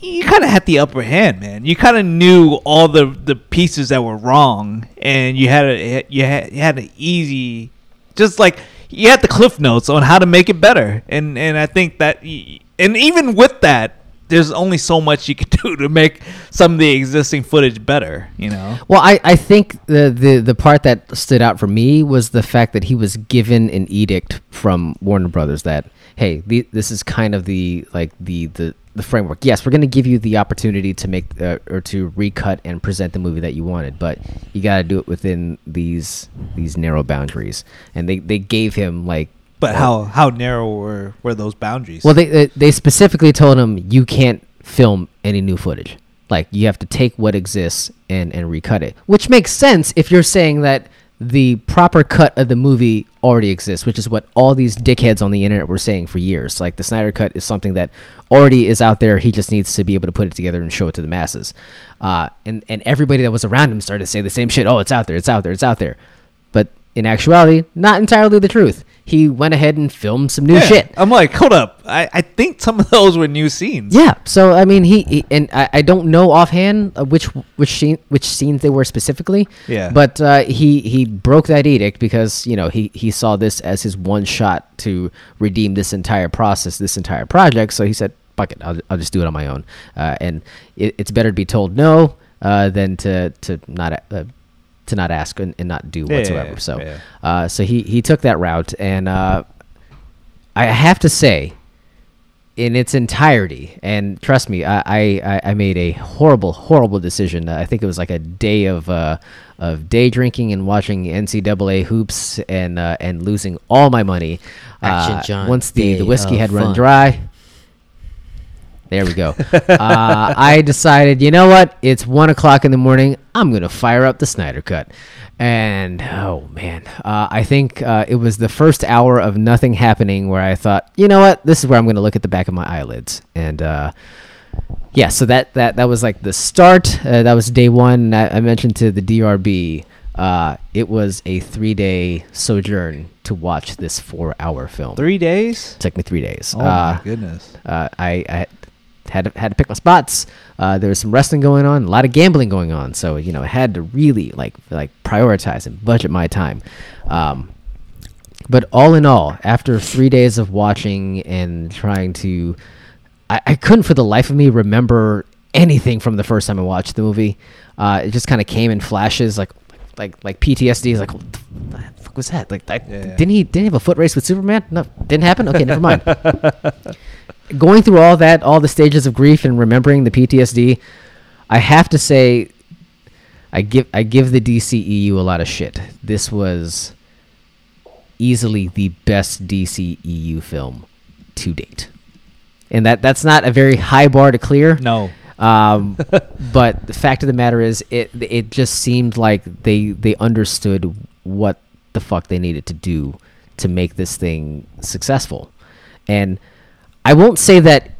you kind of had the upper hand, man. You kind of knew all the the pieces that were wrong, and you had a you had you had an easy, just like you had the cliff notes on how to make it better, and and I think that, and even with that, there's only so much you can do to make some of the existing footage better. You know, Well, I, I think the, the the part that stood out for me was the fact that he was given an edict from Warner Brothers that hey, the, this is kind of the like the the the framework. Yes, we're going to give you the opportunity to make uh, or to recut and present the movie that you wanted, but you got to do it within these these narrow boundaries. And they they gave him like but how how narrow were were those boundaries? well, they they- they specifically told him you can't film any new footage. Like you have to take what exists and and recut it, which makes sense if you're saying that the proper cut of the movie already exists, which is what all these dickheads on the internet were saying for years. Like the Snyder cut is something that already is out there. He just needs to be able to put it together and show it to the masses. Uh, and and everybody that was around him started to say the same shit. Oh, it's out there. It's out there. It's out there. But in actuality, not entirely the truth. He went ahead and filmed some new Yeah. shit. I'm like, hold up, I, I think some of those were new scenes. Yeah. So I mean, he, he and I, I don't know offhand uh, which which scene which scenes they were specifically. Yeah. But uh, he he broke that edict because you know he he saw this as his one shot to redeem this entire process, this entire project. So he said, "Fuck it, I'll, I'll just do it on my own." Uh, and it, it's better to be told no uh, than to to not. To not ask and, and not do Yeah, whatsoever. yeah, so, yeah. uh, so he he took that route, and uh, I have to say, in its entirety. And trust me, I, I, I made a horrible, horrible decision. I think it was like a day of uh, of day drinking and watching NCAA hoops and uh, and losing all my money. Action Uh, John, once the, the whiskey of had run fun. dry. There we go. uh, I decided, you know what? It's one o'clock in the morning. I'm gonna fire up the Snyder Cut, and oh man, uh, I think uh, it was the first hour of nothing happening where I thought, you know what? This is where I'm gonna look at the back of my eyelids, and uh, yeah. So that that that was like the start. Uh, that was day one. I, I mentioned to the DRB. Uh, it was a three-day sojourn to watch this four-hour film. Three days. It took me three days. Oh uh, my goodness. uh, I, I had to, had to pick my spots. Uh, there was some wrestling going on, a lot of gambling going on. So you know, I had to really like like prioritize and budget my time. Um, but all in all, after three days of watching and trying to, I, I couldn't for the life of me remember anything from the first time I watched the movie. Uh, it just kind of came in flashes, like like like PTSD. Is like, what the fuck was that? Like, I, Yeah. didn't he didn't he have a foot race with Superman? No, didn't happen. Okay, never mind going through all that, all the stages of grief and remembering the PTSD, I have to say, I give I give the DCEU a lot of shit. This was easily the best DCEU film to date, and that that's not a very high bar to clear. No. Um, but the fact of the matter is, it it just seemed like they they understood what the fuck they needed to do to make this thing successful, and I won't say that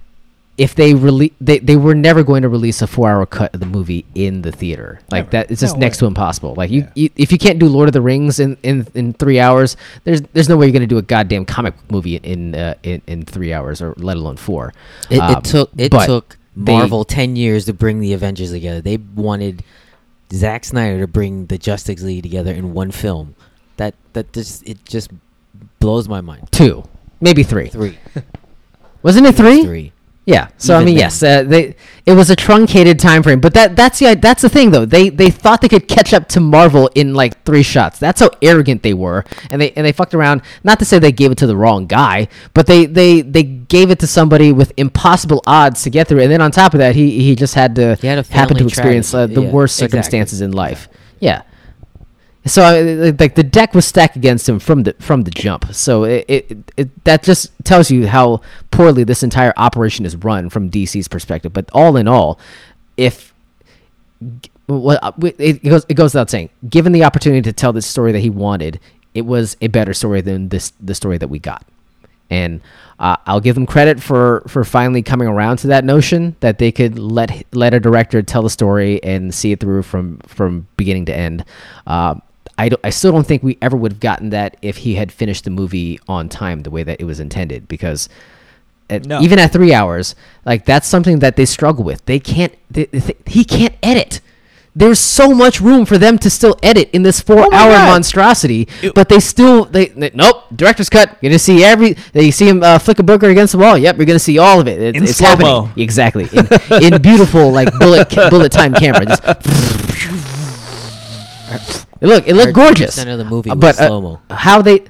if they release, they, they were never going to release a four hour cut of the movie in the theater like Never. that. It's just No next way. to impossible. Like you, Yeah. you, if you can't do Lord of the Rings in, in, in three hours, there's there's no way you're gonna do a goddamn comic movie in uh, in, in three hours or let alone four. It, Um, it took it but took they- Marvel ten years to bring the Avengers together. They wanted Zack Snyder to bring the Justice League together in one film. That that just it just blows my mind. two, maybe three. Three, Wasn't it three? three. Yeah. So I mean, then. yes, uh, they it was a truncated time frame, but that that's the that's the thing though. They they thought they could catch up to Marvel in like three shots. That's how arrogant they were, and they and they fucked around. Not to say they gave it to the wrong guy, but they they they gave it to somebody with impossible odds to get through. And then on top of that, he he just had to He had happen to experience uh, the Yeah, worst exactly. circumstances in life. Yeah. So like the deck was stacked against him from the from the jump. So it, it, it that just tells you how poorly this entire operation is run from DC's perspective. But all in all, if well, uh, it goes it goes without saying. Given the opportunity to tell the story that he wanted, it was a better story than this the story that we got. And uh, I'll give them credit for for finally coming around to that notion that they could let let a director tell the story and see it through from from beginning to end. Uh, I I still don't think we ever would have gotten that if he had finished the movie on time the way that it was intended because at, No. even at three hours, like that's something that they struggle with. They can't. They, they- he can't edit. There's so much room for them to still edit in this four-hour God. monstrosity, It- but they still they, they- nope. Director's cut. You're gonna see every. They see him uh, flick a booker against the wall. Yep, you're gonna see all of it. It's, In it's happening exactly in, in beautiful like bullet bullet time camera. Just it look it looked gorgeous. Percent of the movie Uh, but uh, slow mo. how they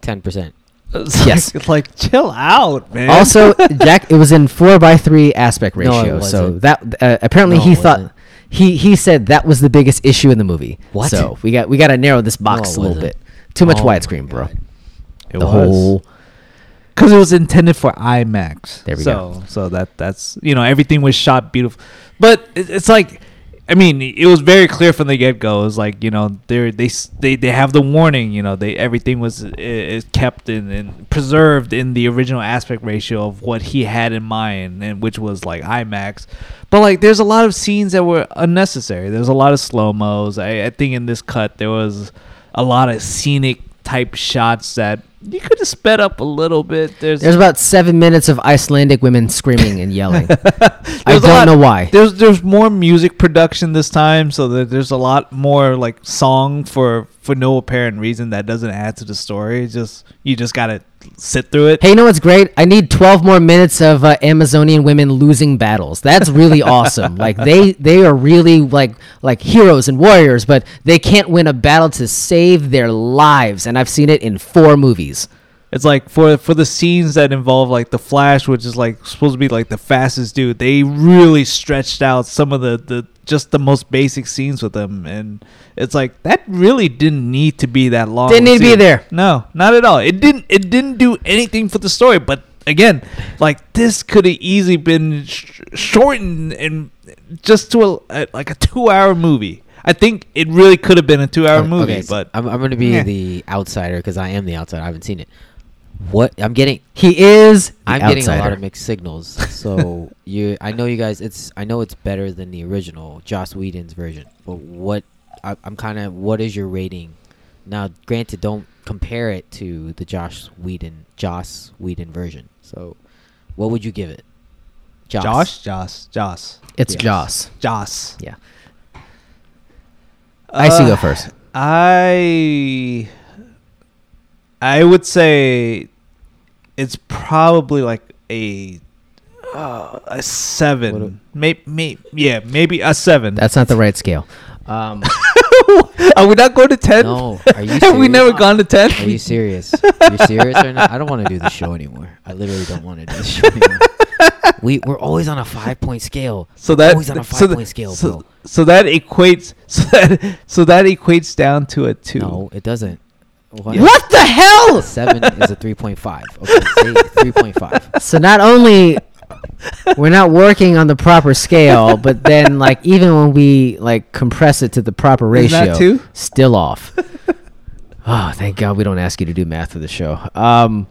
Ten percent. It's Yes. like, like chill out, man. also Jack it was in four by three aspect No, it ratio. so wasn't. that uh, apparently No, he thought he he said that was the biggest issue in the movie. What? So we got we got to narrow this box No, a little bit. Too much Oh my widescreen, bro. It the was. whole because it was intended for IMAX. There we so, go. So that that's you know everything was shot beautiful, but it, it's like, I mean, it was very clear from the get go. It was like you know they they they they have the warning. You know they everything was is kept in and preserved in the original aspect ratio of what he had in mind, and which was like IMAX. But like, there's a lot of scenes that were unnecessary. There's a lot of slow mos. I, I think in this cut there was a lot of scenic type shots that you could have sped up a little bit. There's There's about seven minutes of Icelandic women screaming and yelling. I don't know why. There's there's more music production this time, so that there's a lot more like song for for no apparent reason that doesn't add to the story. It's just you just gotta sit through it. Hey, you know what's great? I need 12 more minutes of uh, Amazonian women losing battles. That's really awesome. Like they they are really like like heroes and warriors, but they can't win a battle to save their lives. And I've seen it in four movies. It's like for for the scenes that involve like the Flash, which is like supposed to be like the fastest dude. They really stretched out some of the the just the most basic scenes with them, and it's like that really didn't need to be that long. Didn't need to be there. No, not at all. It didn't. It didn't do anything for the story. But again, like this could have easily been sh- shortened and just to a, a like a two-hour movie. I think it really could have been a two-hour Okay, movie, okay, so but I'm, I'm going to be Yeah. the outsider because I am the outsider. I haven't seen it. What I'm getting, He is. the I'm getting a lot of mixed signals. So you, I know you guys. It's I know it's better than the original Joss Whedon's version. But what I, I'm kind of what is your rating? Now, granted, don't compare it to the Josh Whedon Joss Whedon version. So, what would you give it? Josh, Josh, Josh, It's Yes. Joss. Joss. Yeah. I see. Uh, Go first. I I would say it's probably like a uh, a seven. Maybe, maybe, yeah, maybe a seven. That's not the right scale. Um, Are we not going to ten? No, are you Have we serious? never gone to ten? Are you serious? You're serious right now? I don't want to do the show anymore. I literally don't want to do the show anymore. We we're always on a five point scale. so that always on a so five th- point scale, so, bro. so that equates so that so that equates down to a two. No, it doesn't. What? what the hell? Seven is a three point five. Okay, three point five. So not only we're not working on the proper scale, but then like even when we like compress it to the proper ratio, that two? still off. oh, thank God we don't ask you to do math for the show. Um,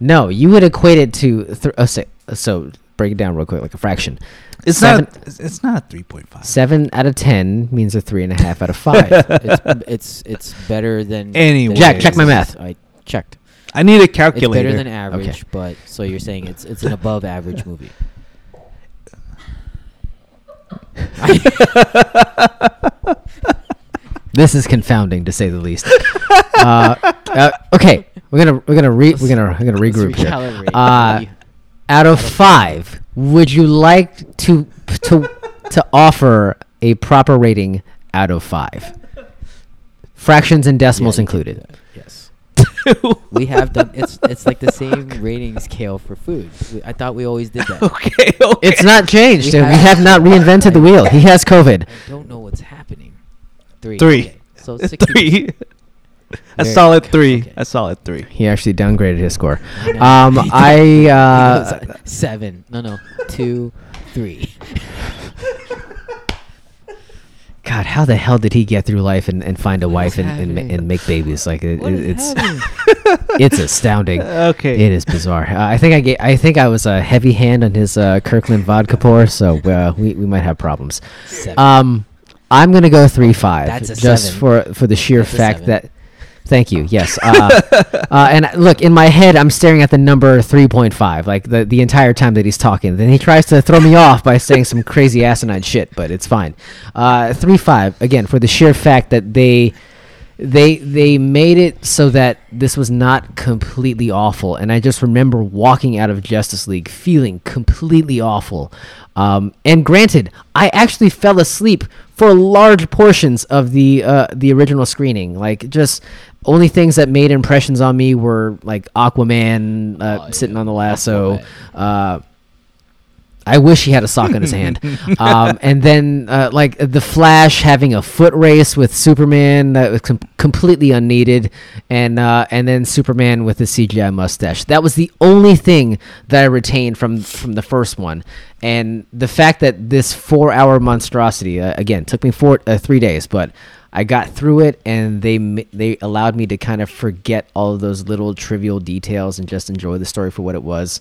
no, you would equate it to th- uh, say, so break it down real quick like a fraction. It's Seven- not. It's, it's not three point five. Seven out of ten means a three and a half out of five. It's it's it's better than. Anyway. than- Jack, check my math. I checked. I need a calculator. It's better than average, but so you're saying it's it's an above average movie. this is confounding to say the least. uh, uh, okay, we're gonna we're gonna re- we're gonna we're gonna regroup here. Uh, You- out of five, would you like to to to offer a proper rating out of five? Fractions and decimals Yeah, you can do included. that, Yes. We have done it's it's like the same rating scale for food. We, I thought we always did that. okay, okay. It's not changed. We We have- have not reinvented the wheel. He has COVID. I don't know what's happening. Three. Three. Okay. So 60 three. A Very- solid three. okay. A solid three. He actually downgraded his score. I. Um, I uh, seven. No, no, two, three. God, how the hell did he get through life and, and find a wife and, and, and make babies? Like it, What it- is it's astounding. Okay. It is bizarre. Uh, I think I ga- I think I was a heavy hand on his uh, Kirkland vodka pour, so uh, we we might have problems. Seven. Um, I'm gonna go three five. That's a just seven. for for the sheer That's fact that. Thank you. Yes. Uh, uh, and look, in my head, I'm staring at the number 3.5, like the, the entire time that he's talking. Then he tries to throw me off by saying some crazy asinine shit, but it's fine. Uh, 3.5, again, for the sheer fact that they they they made it so that this was not completely awful. And i just remember walking out of justice league feeling completely awful. Um, and granted i actually fell asleep for large portions of the uh, the original screening. Like just only things that made impressions on me were like aquaman uh, Oh, yeah. sitting on the lasso. Uh, I wish he had a sock in his hand. Um, and then, uh, like the Flash having a foot race with Superman that was com- completely unneeded, and uh, and then Superman with the CGI mustache. That was the only thing that I retained from from the first one. And the fact that this four-hour monstrosity uh, again took me four uh, three days, but I got through it, and they they allowed me to kind of forget all of those little trivial details and just enjoy the story for what it was.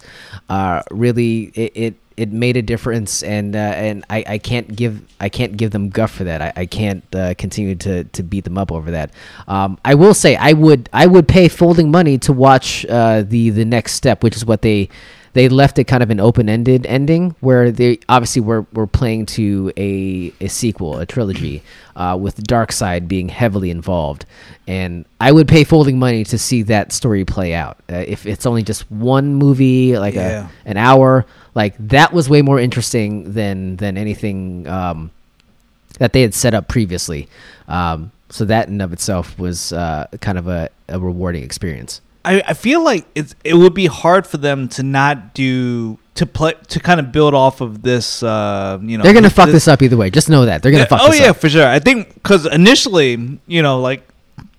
Uh, really, it, it it made a difference, and uh, and I, I can't give I can't give them guff for that. I, I can't uh, continue to, to beat them up over that. Um, I will say I would I would pay folding money to watch uh, the the next step, which is what they they left it kind of an open ended ending where they obviously were, were playing to a, a sequel, a trilogy, uh, with Darkseid being heavily involved. And I would pay folding money to see that story play out. Uh, if it's only just one movie, like Yeah. a, an hour, like that was way more interesting than than anything um, that they had set up previously. Um, so that in of itself was uh, kind of a, a rewarding experience. I, I feel like it's it would be hard for them to not do to play to kind of build off of this. Uh, you know, They're gonna fuck this up either way. Just know that they're gonna Yeah, fuck oh this yeah, up. for sure. I think because initially, you know, like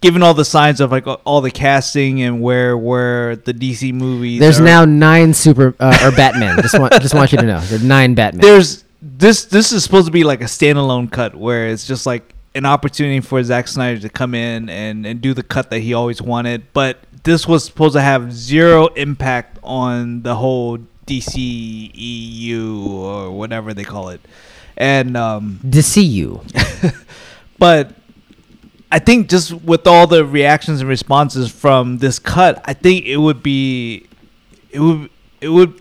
given all the signs of like all the casting and where where the DC movies, There's are- now nine super uh, or Batman. just want just want you to know there's nine Batman. there's this this is supposed to be like a standalone cut where it's just like an opportunity for Zack Snyder to come in and and do the cut that he always wanted, but this was supposed to have zero impact on the whole DCEU or whatever they call it, and um, you. but I think just with all the reactions and responses from this cut, I think it would be, it would, it would,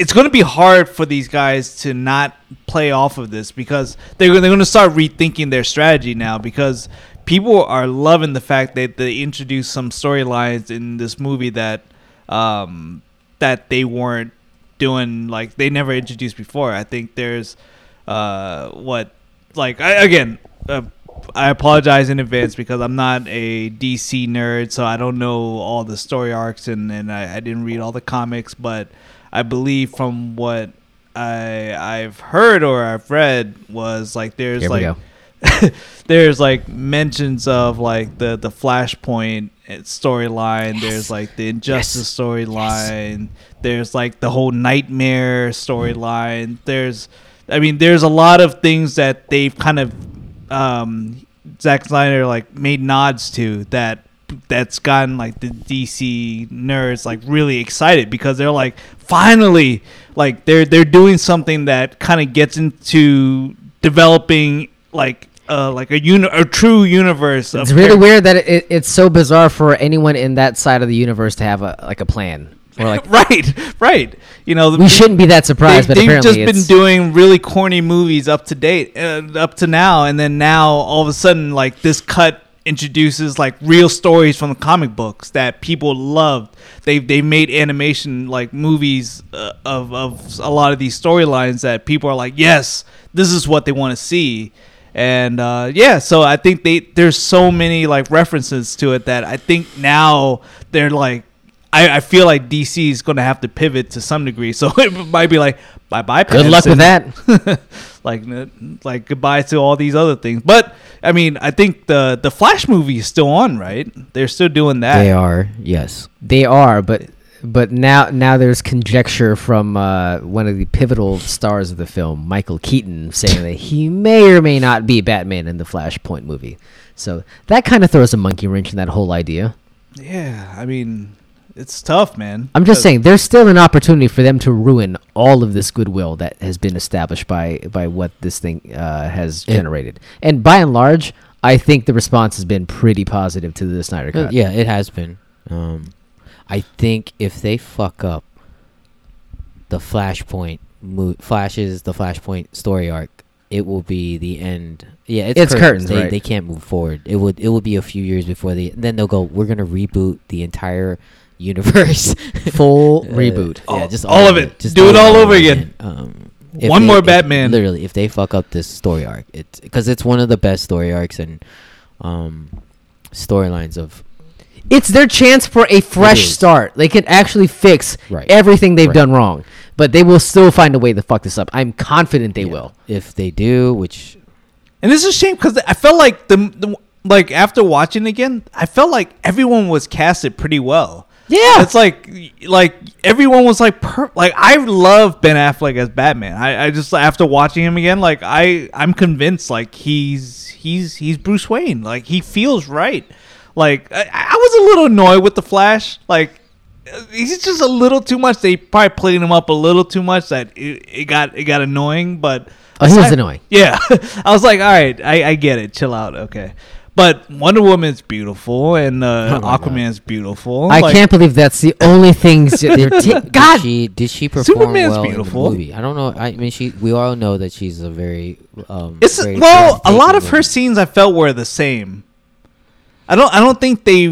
it's going to be hard for these guys to not play off of this because they're they're going to start rethinking their strategy now because people are loving the fact that they introduced some storylines in this movie that, um, that they weren't doing like they never introduced before. I think there's, uh, what like I, again. Uh, I apologize in advance because I'm not a DC nerd, so I don't know all the story arcs and, and I, I didn't read all the comics. But I believe from what I I've heard or I've read was like there's Here like go. there's like mentions of like the the Flashpoint storyline. There's like the Injustice storyline. There's like the whole Knightmare storyline. There's, I mean, there's a lot of things that they've kind of um, Zack Snyder like made nods to that that's gotten like the DC nerds like really excited because they're like finally like they're they're doing something that kind of gets into developing like uh like a uni- a true universe It's really weird that it, it's so bizarre for anyone in that side of the universe to have a like a plan. Or like right right. You know we shouldn't be that surprised, they've, but they've apparently just been doing really corny movies up to date uh, up to now and then now all of a sudden like this cut introduces like real stories from the comic books that people loved. They they made animation like movies uh, of of a lot of these storylines that people are like yes this is what they want to see and uh, yeah so i think they there's so many like references to it that i think now they're like I, I feel like DC is going to have to pivot to some degree, so it might be like bye bye. good luck with that. like like goodbye to all these other things. But I mean, I think the the Flash movie is still on, right? They're still doing that. They are, yes. They are, but but now now there's conjecture from uh, one of the pivotal stars of the film, Michael Keaton, saying that he may or may not be Batman in the Flashpoint movie. So that kind of throws a monkey wrench in that whole idea. Yeah, I mean, it's tough, man. I'm just Uh, saying there's still an opportunity for them to ruin all of this goodwill that has been established by by what this thing uh, has Yeah. generated. And by and large, I think the response has been pretty positive to the Snyder Uh, Cut. Yeah, it has been. Um, I think if they fuck up the Flashpoint, mo- Flash's the Flashpoint story arc, it will be the end. Yeah, it's, It's curtains, They, right. they can't move forward. It would it will be a few years before they. Then they'll go. We're gonna reboot the entire universe. Full Uh, reboot. Yeah, just all of it. Just Do it all over again. Um, One they- more if- Batman. Literally, if they fuck up this story arc, it's because it's one of the best story arcs and um, storylines of It's their chance for a fresh start. They can actually fix Right. everything they've Right. done wrong, but they will still find a way to fuck this up. I'm confident they Yeah. will. If they do, which And this is a shame because I felt like the, the like after watching again, I felt like everyone was casted pretty well. Yeah. it's like like everyone was like per- like I love Ben Affleck as Batman. I, I just after watching him again, like I I'm convinced like he's he's he's Bruce Wayne. Like he feels right. Like I, I was a little annoyed with the Flash. Like he's just a little too much. They probably played him up a little too much that it, it got it got annoying. But Oh, he was annoying. Yeah, I was like, all right, I, I get it. Chill out, okay. But Wonder Woman's beautiful and uh, Oh my God. Aquaman's beautiful. I Like, can't believe that's the only things that they're did God. she did she perform Superman's well beautiful. in the movie? I don't know. I mean, she. We all know that she's a very. Um, It's very well, a lot of her scenes I felt were the same. I don't. I don't think they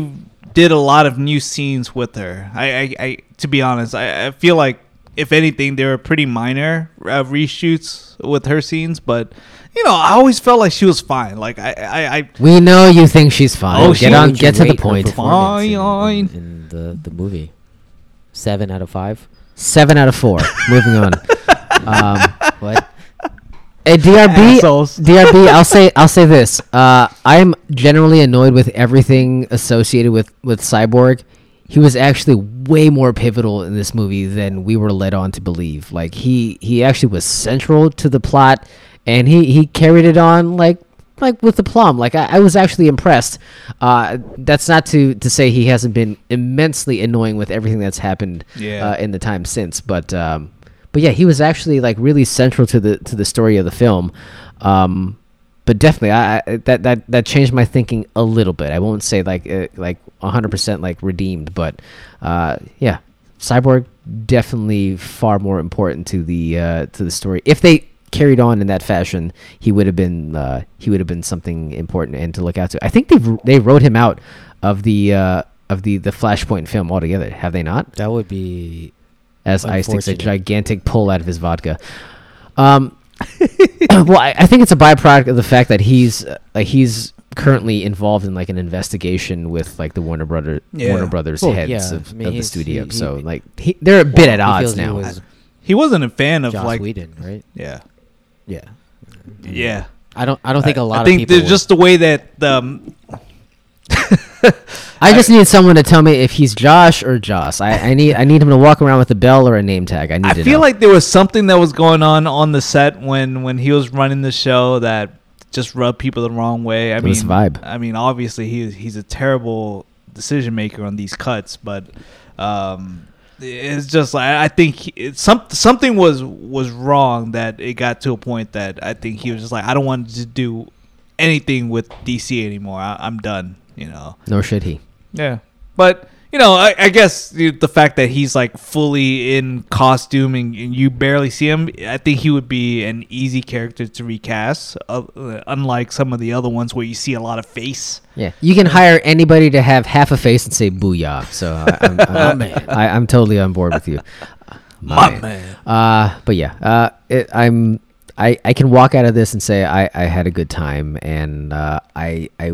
did a lot of new scenes with her. I. I, I to be honest, I, I feel like if anything, they were pretty minor uh, reshoots with her scenes. But you know, I always felt like she was fine. Like I. I. I We know you think she's fine. Oh, get on, get to the point. in- Fine. in, in the the movie. Seven out of five. Seven out of four. Moving on. Um, What? DRB, Assholes. DRB. I'll say, I'll say this. Uh, I'm generally annoyed with everything associated with with Cyborg. He was actually way more pivotal in this movie than we were led on to believe. Like he he actually was central to the plot, and he he carried it on like like with the plum. Like I, I was actually impressed. Uh, that's not to to say he hasn't been immensely annoying with everything that's happened Yeah. uh, in the time since, but um, but yeah, he was actually like really central to the to the story of the film. Um, but definitely, I, I that that that changed my thinking a little bit. I won't say like uh, like 100% like redeemed, but uh, yeah, Cyborg definitely far more important to the uh, to the story. If they carried on in that fashion, he would have been uh, he would have been something important and to look out to. I think they they wrote him out of the uh, of the the Flashpoint film altogether. Have they not? That would be. As Ice takes a gigantic pull out of his vodka. Um, well, I, I think it's a byproduct of the fact that he's uh, he's currently involved in like an investigation with like the Warner Brother Yeah. Warner Brothers Well, heads yeah, of, I mean, of the studio. he- so he- like he, they're a bit at odds feels he now. was he wasn't a fan of Joss like. Whedon, right? Yeah. Yeah. Yeah. I don't. I don't think a lot I of think people. there's would- just the way that um, I just need someone to tell me if he's Josh or Joss. I, I need I need him to walk around with a bell or a name tag. I need I to feel know. like there was something that was going on on the set when when he was running the show that just rubbed people the wrong way. I It mean, vibe. I mean, obviously he he's a terrible decision maker on these cuts, but um, it's just like I think it's some something was was wrong that it got to a point that I think he was just like I don't want to do anything with DC anymore. I, I'm done. You know. nor should he. Yeah, but you know, I, I guess the, the fact that he's like fully in costume and, and you barely see him, I think he would be an easy character to recast. Uh, unlike some of the other ones where you see a lot of face. Yeah, you can hire anybody to have half a face and say "booyah." So I, I'm, I'm. I, I'm totally on board with you, My man. Uh, but yeah, uh, it, I'm I, I can walk out of this and say I, I had a good time, and uh, I I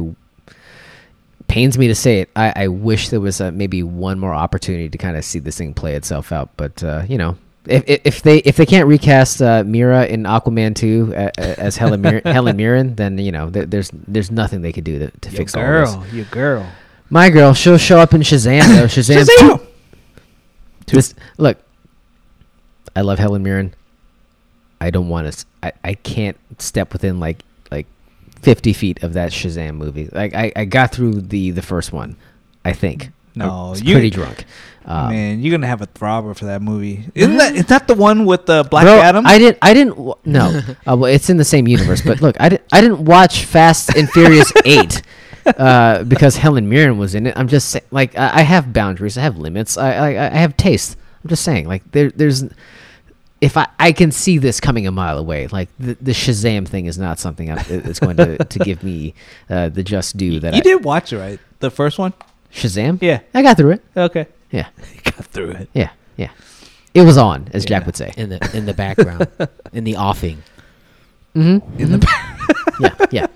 pains me to say it. I, I wish there was uh maybe one more opportunity to kind of see this thing play itself out, but uh, you know. If, if if they if they can't recast uh, Mera in Aquaman 2 uh, uh, as Helen Mir- Helen Mirren, then you know there, there's there's nothing they could do to, to Your fix all this. girl, your girl. My girl, she'll show up in Shazam though. Shazam, Shazam! This look. I love Helen Mirren. I don't want to. I, I can't step within like like fifty feet of that Shazam movie. Like I, I got through the the first one. I think. No, you- pretty drunk. Um, Man, you're gonna have a throbber for that movie. Isn't that? Is that the one with the Black Bro, Adam? I didn't. I didn't. No, uh, well, it's in the same universe. But look, I didn't. I didn't watch Fast and Furious Eight uh, because Helen Mirren was in it. I'm just saying. Like, I, I have boundaries. I have limits. I, I, I have taste. I'm just saying. Like, there, there's. If I, I can see this coming a mile away, like the, the Shazam thing is not something I, it's going to, to give me uh, the just due that you I, did watch it, right? The first one. Shazam. Yeah. I got through it. Okay. Yeah, You got through it. yeah, yeah. It was on, as Jack would say. in the in the background, in the offing. Mm-hmm. In the back. yeah, yeah.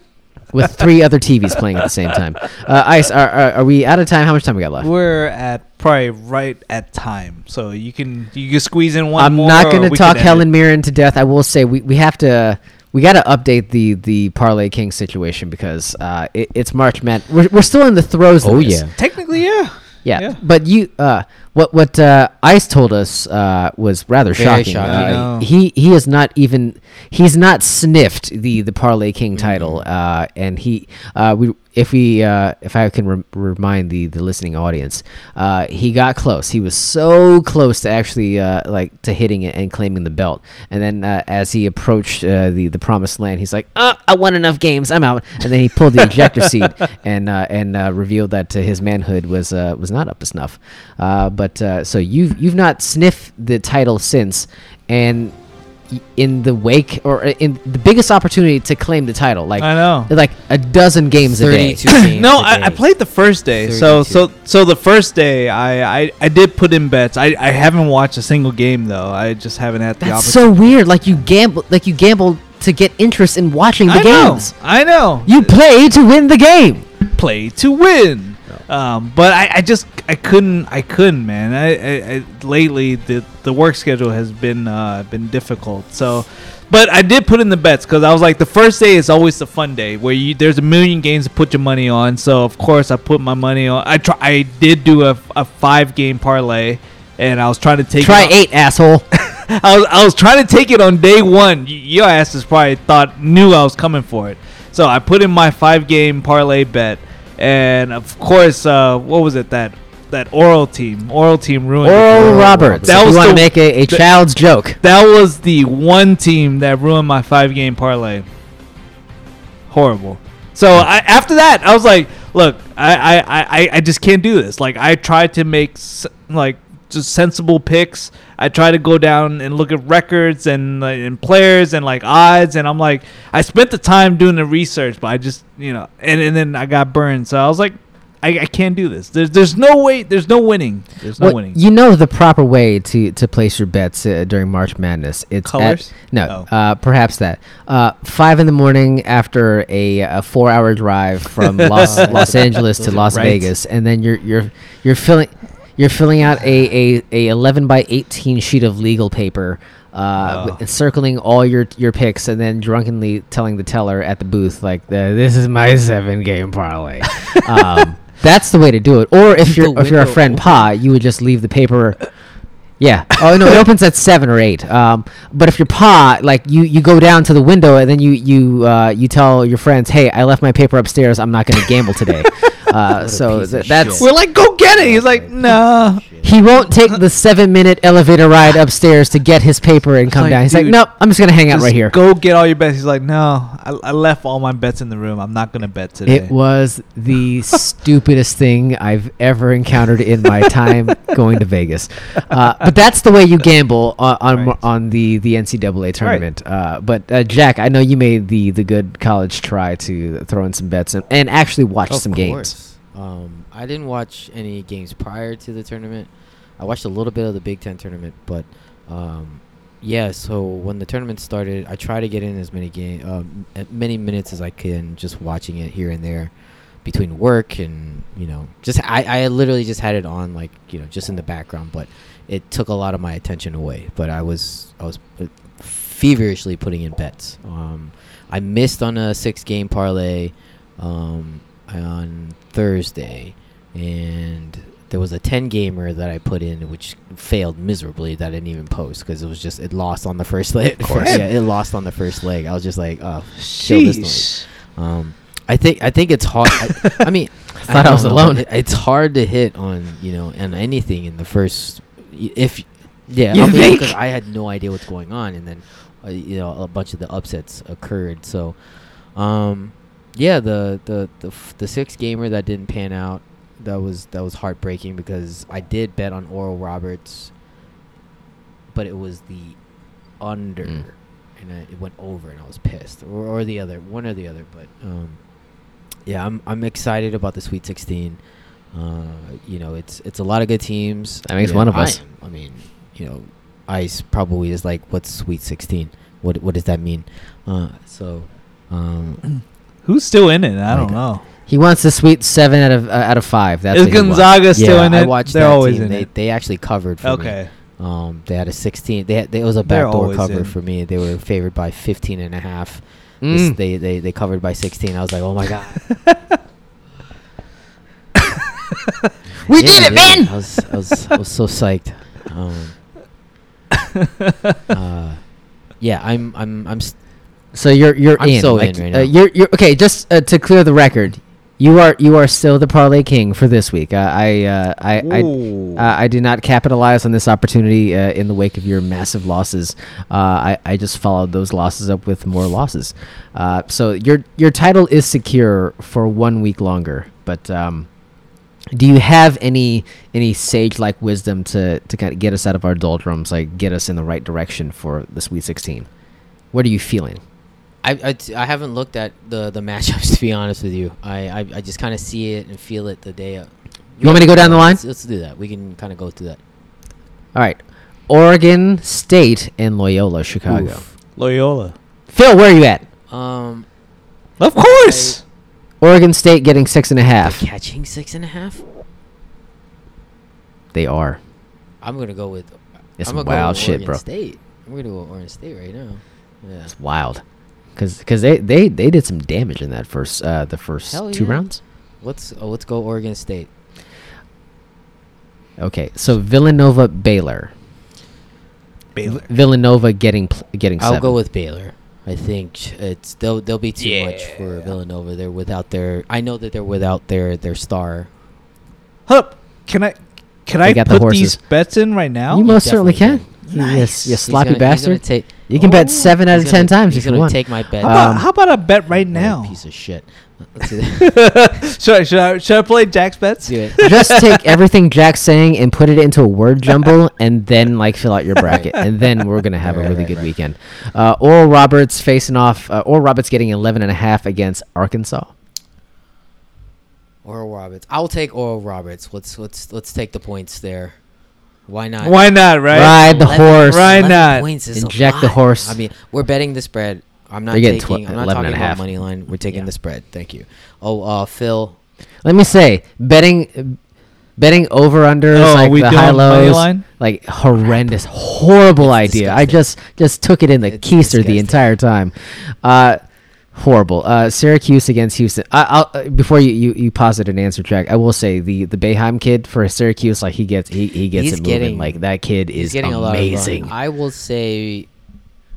With three other TVs playing at the same time. Uh, Ice, are, are, are we out of time? How much time we got left? We're at probably right at time, so you can you can squeeze in one I'm more. not going to talk Helen it. Mirren to death. I will say we, we have to we got to update the the Parlay King situation because uh, it, it's March Man. We're, we're still in the throes. of Oh, this. yeah. Technically, yeah. Yeah, Yeah. but you, uh, what what uh, Ice told us uh, was rather Very shocking. shocking. Uh, he he has not even he's not sniffed the the Parlay King Mm-hmm. title, uh, and he uh, we if we uh, if I can re- remind the the listening audience, uh, he got close. He was so close to actually uh, like to hitting it and claiming the belt, and then uh, as he approached uh, the the promised land, he's like, uh, "I won enough games, I'm out." And then he pulled the ejector seat and uh, and uh, revealed that uh, his manhood was uh, was not up to snuff. Uh, but uh, so you've you've not sniffed the title since, and in the wake or uh, in the biggest opportunity to claim the title, like I know. like a dozen games a day. games no, a I, I day. played the first day. So 32. so so the first day, I, I I did put in bets. I I haven't watched a single game though. I just haven't had the That's opportunity. so weird. Like you gamble, like you gamble to get interest in watching the I know. games. I know. You play to win the game. play to win. Um, but I, I just I couldn't I couldn't man. I, I, I lately the the work schedule has been uh, been difficult. So, but I did put in the bets because I was like the first day is always the fun day where you there's a million games to put your money on. So of course I put my money on. I try I did do a, a five game parlay, and I was trying to take Try eight, asshole. I was I was trying to take it on day one. Y- Your asses probably thought knew I was coming for it. So I put in my five game parlay bet, and of course, uh, what was it that that oral team? Oral team ruined. it Oral me. Roberts. That if was you want to make a, a the- child's joke. That was the one team that ruined my five game parlay. Horrible. So I, after that, I was like, "Look, I, I, I, I just can't do this." Like I tried to make s- like just sensible picks. I try to go down and look at records and and players and like odds, and I'm like, I spent the time doing the research, but I just you know, and, and then I got burned. So I was like, I, I can't do this. There's there's no way. There's no winning. There's no Well, winning. You know the proper way to, to place your bets uh, during March Madness. It's at- Colors? no, Oh. uh, perhaps that. Uh, five in the morning after a, a four hour drive from Los Los Angeles to Las right. Vegas, and then you're you're you're filling you're filling out a, a, a eleven by eighteen sheet of legal paper. Uh, Oh. circling all your your picks and then drunkenly telling the teller at the booth like this is my seven game parlay. um, that's the way to do it. Or if you're if you're a friend. Pa, you would just leave the paper. Yeah. Oh no, it opens at seven or eight. Um, but if you're Pa, like you, you go down to the window and then you you uh, you tell your friends, hey, I left my paper upstairs. I'm not going to gamble today. Uh, so th- that's shit. We're like, go get it. He's like, nah. he won't take the seven minute elevator ride upstairs to get his paper and come like, down. He's like, dude, nope, I'm just gonna hang out right here. Go get all your bets. He's like, no, I, I left all my bets in the room. I'm not gonna bet today. It was the stupidest thing I've ever encountered in my time going to Vegas. Uh, but that's the way you gamble on on, Right. on the, the NCAA tournament. Uh, but uh, Jack, I know you made the, the good college try to throw in some bets and, and actually watch Of some games. Um, I didn't watch any games prior to the tournament. I watched a little bit of the Big Ten tournament, but um, yeah. So when the tournament started, I tried to get in as many game, um, as many minutes as I can, just watching it here and there, between work and you know, just I, I literally just had it on like you know, just in the background, but it took a lot of my attention away. But I was I was uh, feverishly putting in bets. Um, I missed on a six game parlay um, on Thursday, and there was a 10 gamer that I put in, which failed miserably. That I didn't even post because it was just it lost on the first leg. Of course. yeah, it lost on the first leg. I was just like, oh, kill this noise. Sheesh. Um, I think I think it's hard. I, mean I mean, thought I was don't know, alone. it- it's hard to hit on you know and anything in the first if yeah You I mean, think? because I had no idea what's going on and then uh, you know a bunch of the upsets occurred. So, um, yeah, the the the f- the six gamer that didn't pan out that was that was heartbreaking because I did bet on Oral Roberts, but it was the under Mm. and I, it went over and I was pissed or, or the other one or the other but um yeah I'm I'm excited about the Sweet 16 uh you know it's it's a lot of good teams That makes Yeah, one of I us. am. I mean you know ice probably is like what's Sweet 16 what what does that mean uh so um Who's still in it? I Like, don't know. He wants the sweet seven out of uh, out of five. That's Is what he wants. Gonzaga still yeah in it? I watched They're that always team in they it. they actually covered for me. Okay. Um, they had a 16. They had, they, it was a They're backdoor always cover in. for me. They were favored by 15 and a half. This- Mm. They, they they covered by 16. I was like, oh my god, we Yeah, did it, yeah, man! I was I was I was so psyched. Um, uh, yeah, I'm I'm I'm s- So you're you're I'm in. so like, in right uh, now. you're you're okay. Just uh, to clear the record, you are you are still the parlay king for this week. Uh, I uh, I I, Ooh. uh, I did not capitalize on this opportunity uh, in the wake of your massive losses. Uh, I I just followed those losses up with more losses. Uh, so your your title is secure for one week longer. But um, do you have any any sage like wisdom to to kind of get us out of our doldrums, like get us in the right direction for the Sweet Sixteen? What are you feeling? I, I, t- I haven't looked at the the matchups to be honest with you. I I, I just kind of see it and feel it the day. Of. You want me to go down the line? Let's, let's do that. We can kind of go through that. All right. Oregon State and Loyola Chicago. Oof. Loyola. Phil, where are you at? Um, Of course. Oregon State getting six and a they're half. catching six and a half. They are. I'm gonna go with. It's I'm gonna wild go with shit, Oregon bro. State. I'm gonna go with Oregon State right now. Yeah. It's wild. Cause, Cause, they, they, they did some damage in that first uh, the first Hell two yeah. rounds. Let's uh, let's go Oregon State. Okay, so Villanova Baylor. Baylor. Villanova getting pl- getting. I'll seven. go with Baylor. I think it's they'll they'll be too much for Villanova. They're without their. I know that they're without their their star. Hup. Can I can They I got the put these bets in right now? You most certainly can. can. Nice. Yes, you sloppy He's gonna- he's gonna bastard. take- you can bet Oh. seven out he's of gonna- ten times He's gonna take my bet. How about, Um, how about a bet right now? piece of shit. Let's do that. should, I, should, I, should I play Jack's bets? Do it. Just take everything Jack's saying and put it into a word jumble, and then like fill out your bracket, and then we're gonna have Right, a really right, good right. weekend. Uh, Oral Roberts facing off. Uh, Oral Roberts getting 11 and a half against Arkansas. Oral Roberts. I'll take Oral Roberts. Let's let's let's take the points there. Why not? Why not, right? Ride the horse. Why 11 not? Points is a Inject the horse. I mean, we're betting the spread. I'm not They're getting taking. tw- I'm not 11 talking and a about half. money line. We're taking Yeah. the spread. Thank you. Oh, uh, Phil. Let me say, betting betting over under Oh, like we the doing high money lows, line? like horrendous, horrible It's idea. I just just took it in the It's keister the entire time. Uh, horrible. Uh, Syracuse against Houston. I, I'll uh, before you, you you posit an answer track. I will say the the Boeheim kid for Syracuse, like he gets he, he gets He's it moving. getting- like that kid is getting a lot of amazing. run. I will say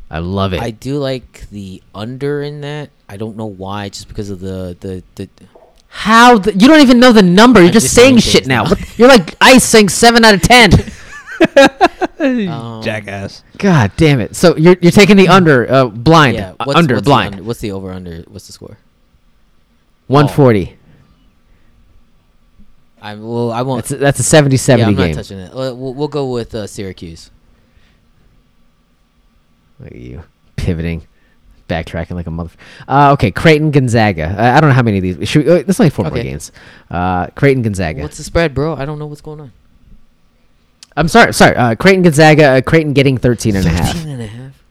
I love it. I do like the under in that. I don't know why, just because of the the the. How the, you don't even know the number? You're just, just saying shit now. now. You're like ice saying seven out of ten. Um, Jackass. God damn it! So you're you're taking the under uh, blind Yeah. uh, What's, under what's the blind under- what's the over under? What's the score? one forty. I well, I won't. That's a, that's a 70 yeah, I'm not game. touching it. We'll, we'll we'll go with uh, Syracuse. Look at you pivoting, backtracking like a mother. Uh, okay, Creighton Gonzaga. Uh, I don't know how many of these. Should we, uh, there's only four more Okay. games. Uh, Creighton Gonzaga. What's the spread, bro? I don't know what's going on. I'm sorry, sorry. Uh, Creighton Gonzaga. Uh, Creighton getting 13 and a half. 13 and a half.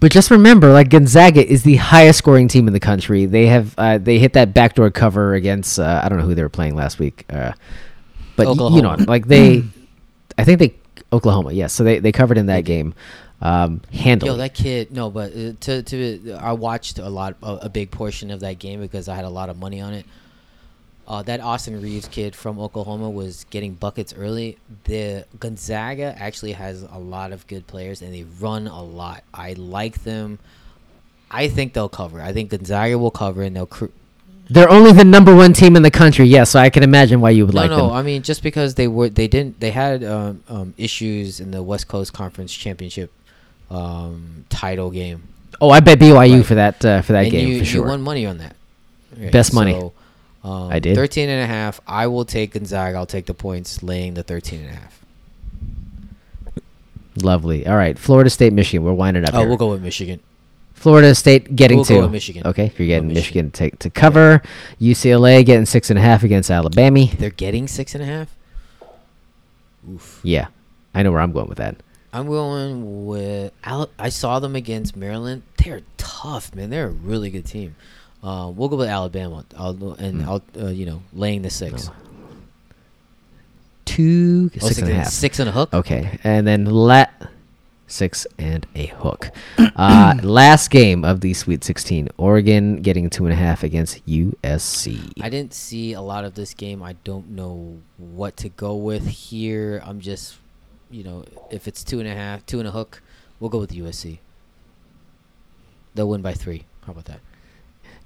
But just remember, like Gonzaga is the highest scoring team in the country. They have uh, they hit that backdoor cover against uh, I don't know who they were playing last week, uh, but y- you know, like they, I think they Oklahoma, yes. So they, they covered in that game, um, handily. Yo, that kid. No, but uh, to to I watched a lot, a, a big portion of that game because I had a lot of money on it. Uh, that Austin Reaves kid from Oklahoma was getting buckets early. The Gonzaga actually has a lot of good players and they run a lot. I like them. I think they'll cover. I think Gonzaga will cover and they'll. Cr- They're only the number one team in the country. Yeah, so I can imagine why you would no, like no. them. I mean, just because they were, they didn't, they had um, um, issues in the West Coast Conference Championship um, title game. oh, I bet BYU Right. for that uh, for that game you, for sure. you won money on that. Right, Best money. So, um, I did. 13 and a half. I will take Gonzaga. I'll take the points laying the 13 and a half. Lovely. All right, Florida State, Michigan. We're winding up. Oh, here. we'll go with Michigan. Florida State getting We'll to go with Michigan. Okay, you're getting Michigan, Michigan. to to cover. UCLA getting six and a half against Alabama. They're getting six and a half. Oof. Yeah, I know where I'm going with that. I'm going with. I saw them against Maryland. They're tough, man. They're a really good team. Uh, we'll go with Alabama. I'll and Mm. I'll uh, you know laying the six. No. Two I was six and a. Six and a hook. Okay, and then let six and a hook. uh, last game of the Sweet 16. Oregon getting two and a half against USC. I didn't see a lot of this game. I don't know what to go with here. I'm just, you know, if it's two and a half, two and a hook, we'll go with USC. They'll win by three. How about that?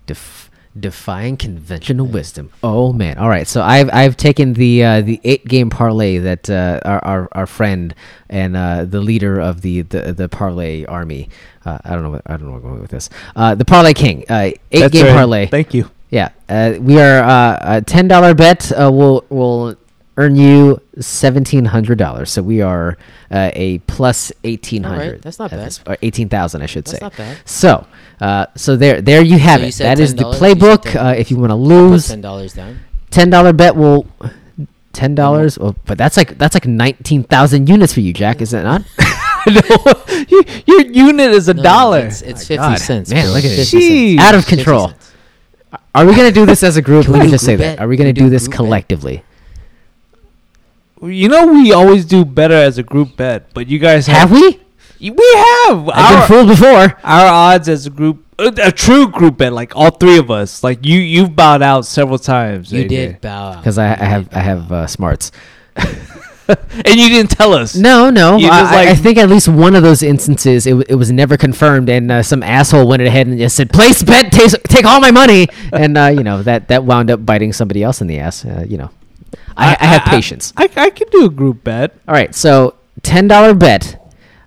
Def- defying conventional wisdom. Oh man! All right, so I've I've taken the uh, the eight game parlay that uh, our, our our friend and uh, the leader of the the, the parlay army. Uh, I don't know. What, I don't know where I'm going with this. Uh, the parlay king. Uh, eight That's game right. parlay. Thank you. Yeah, uh, we are uh, a ten dollar bet. Uh, will will earn you seventeen hundred dollars. So we are uh, a plus eighteen hundred. right, that's not bad. Or eighteen thousand, I should say. That's say. not bad. So, uh, so there, there you have So it. said That is the $10? You said playbook. 10. Uh, if you want to lose, ten dollars down. ten dollar bet will. Ten dollars, well, but that's like that's like nineteen thousand units for you, Jack. Is it not? no, your unit is a No, dollar. It's, it's fifty God. cents. Man, bro. look at it. 50 Out of control. Are we gonna do this as a group? Let me just say that. Are we gonna do do this collectively? bet? Collectively? You know we always do better as a group bet, but you guys Have have, we? we have I've been fooled before. our odds as a group, uh, a true group bet, like all three of us. Like you, you've bowed out several times. You AJ. did bow out. Because I, I have I have uh, smarts. and you didn't tell us. No, no. You I, just, I- I think at least one of those instances, it, w- it was never confirmed, and uh, some asshole went ahead and just said, "Place bet, take, take all my money," and uh, you know that that wound up biting somebody else in the ass. Uh, you know, I, I, have patience. I, I, can do a group bet. all right, so ten dollar bet.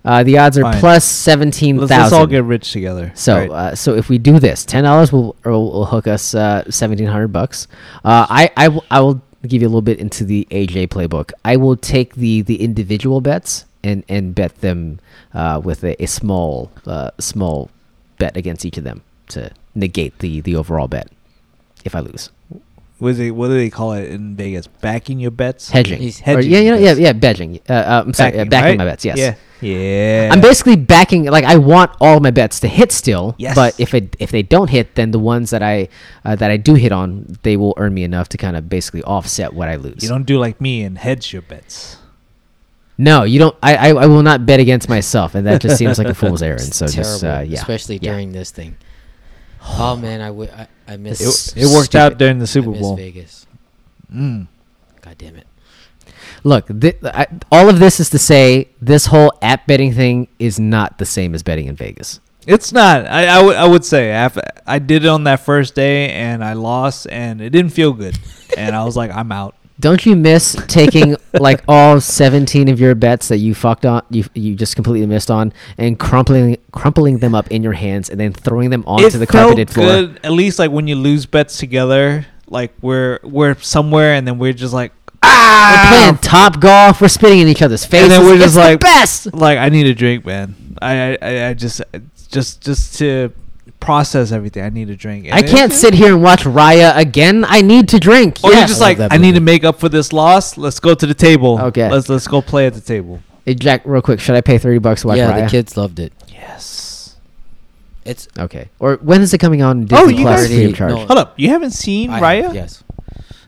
Uh, the odds are Fine. plus seventeen Let's, let's all get rich together. So, right. uh, so if we do this, ten dollars will, will hook us uh, seventeen hundred bucks. Uh, I I will- I will give you a little bit into the AJ playbook. I will take the the individual bets and and bet them uh, with a, a small uh, small bet against each of them to negate the the overall bet if I lose. What, is it, what do they call it in Vegas? Backing your bets. Hedging. He's Or, hedging yeah, you know, yeah, yeah, bedging. Uh, uh, I'm sorry, backing, backing right? my bets. Yes. Yeah. Yeah. I'm basically backing like I want all my bets to hit still. Yes. But if it if they don't hit, then the ones that I uh, that I do hit on, they will earn me enough to kind of basically offset what I lose. You don't do like me and hedge your bets. no, you don't. I, I I will not bet against myself, and that just seems like a fool's errand. It's So just uh, yeah, especially Yeah. during this thing. Oh man, I wi- I, I miss. It, it worked out during the I Super miss Bowl. Vegas. Mm. God damn it. Look, thi- I, all of this is to say this whole app betting thing is not the same as betting in Vegas. It's not. I, I, would, would say after I did it on that first day and I lost and it didn't feel good. and I was like, I'm out. Don't you miss taking like all 17 of your bets that you fucked on, you you just completely missed on, and crumpling crumpling them up in your hands and then throwing them onto it the felt carpeted floor? good. At least like when you lose bets together, like we're we're somewhere and then we're just like We're ah, playing top golf. We're spitting in each other's faces. and then we're It's just the like- best. like I need a drink, man. I I, I just just just to process everything. I need a drink. I can't sit here and watch Raya again. I need to drink. Or Yeah. you're just I like, I need to make up for this loss. Let's go to the table. Okay. Let's let's go play at the table. Hey, Jack, real quick, should I pay thirty bucks to watch yeah, Raya? the kids loved it. Yes. It's Okay. Or when is it coming on oh, Disney Oh, you Plus guys- free of charge? No. Hold up. You haven't seen I- Raya? Yes.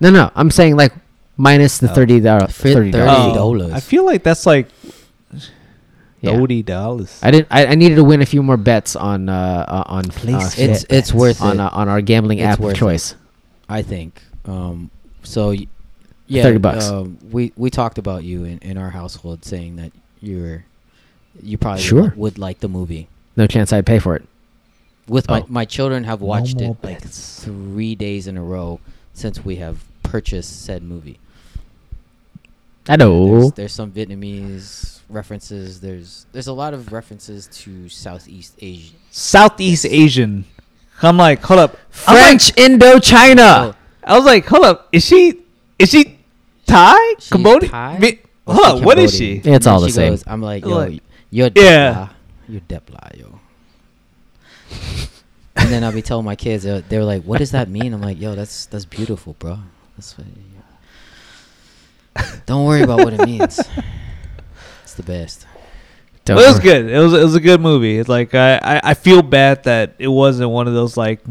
No, no. I'm saying like minus the Oh. thirty dollars. Thirty $30. Oh. I feel like that's like Yeah. Thirty dollars. I didn't. I, I needed to win a few more bets on uh, uh on Place uh. It's it's worth on it. uh, on our gambling It's app of worth it. choice. I think. Um, So, yeah, 30 bucks. um, we we talked about you in, in our household, saying that you're you probably Sure. would, would like the movie. No chance I'd pay for it. With my Oh. my children have watched more it like bets. three days in a row since we have purchased said movie. I There's, know. there's some Vietnamese references. There's there's a lot of references to Southeast Asia. Southeast Asian. I'm like, hold up. I'm like- French Indochina. Oh, I was like, hold up. Is she? Is she Thai? She's Cambodian? Thai? Mi- Hold up. What is she? It's And all the same. goes, I'm like, yo, Like- you're Yeah. You're Depla, yo. and then I'll be telling my kids, uh, they're like, what does that mean? I'm like, yo, that's that's beautiful, bro. That's what, Don't worry about what it means. It's the best. Don't But it was good. It was it was a good movie. It's like I, I, I feel bad that it wasn't one of those like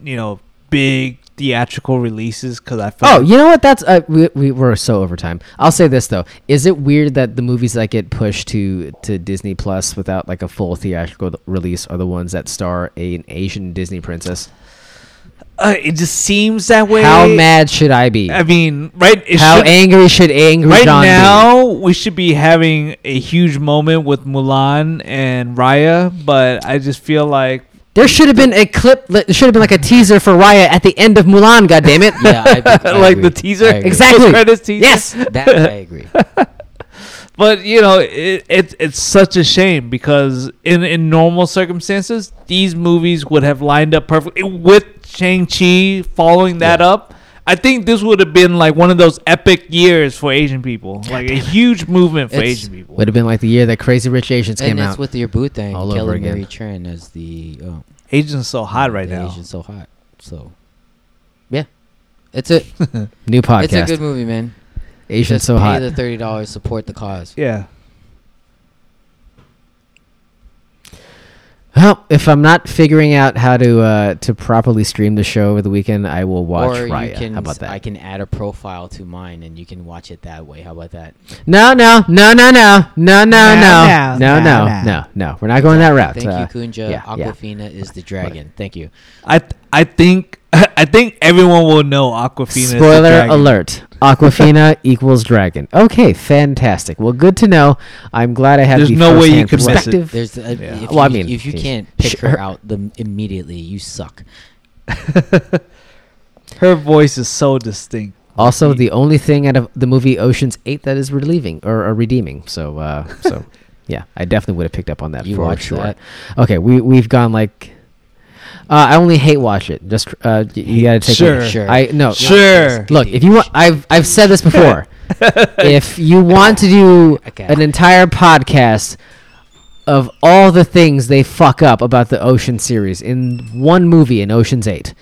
you know big theatrical releases because I felt Oh, you know what? That's uh, we, we were so over time. I'll say this though: is it weird that the movies that get pushed to to Disney Plus without like a full theatrical release are the ones that star a, an Asian Disney princess? Uh, it just seems that way. How mad should I be? I mean, right? It How should- angry should angry right John be? Right now we should be having a huge moment with Mulan and Raya, but I just feel like There should have been a clip. There should have been like a teaser for Raya at the end of Mulan. God damn it! Yeah, I, I like agree. the teaser, I agree. Exactly. post-credits teaser. Yes. That I agree. But you know, it, it's it's such a shame because in in normal circumstances, these movies would have lined up perfectly with Shang Chi following that Yeah. up. I think this would have been like one of those epic years for Asian people, like a huge movement for It's- Asian people. Would have been like the year that Crazy Rich Asians and came it's out. with your boot thing, all over Kelly again. Marie Tran as the uh, Asians so hot right the now. Asian so hot. So, yeah, it's a New podcast. it's a good movie, man. Asian Just so pay hot. the thirty dollars, support the cause. Yeah. Well, if I'm not figuring out how to uh, to properly stream the show over the weekend, I will watch or Raya. you can, how about that? I can add a profile to mine, and you can watch it that way. How about that? No, no, no, no, no, no, no, No, no, no, no, no, no, no. no, no. We're not going that route. Thank Uh, you, Kunja. yeah, yeah. Awkwafina is the dragon. Thank you. I th- I think I think everyone will know Awkwafina. is the Spoiler alert: Awkwafina equals dragon. Okay, fantastic. Well, good to know. I'm glad I have. There's the no way you firsthand can miss it. perspective. There's, uh, Yeah. if, Well, I you, mean, if you okay, can't pick sure. her out the immediately, you suck. Her voice is so distinct. Also, the only thing out of the movie Ocean's Eight that is relieving or, or redeeming. So, uh, so yeah, I definitely would have picked up on that You for watched sure. that? Okay, we we've gone like. Uh, I only hate watch it. Just uh, you gotta take. Sure. it. Sure. I no. Sure. Look, if you want, I've I've said this before. if you want to do Okay. an entire podcast of all the things they fuck up about the Ocean series in one movie in Ocean's Eight,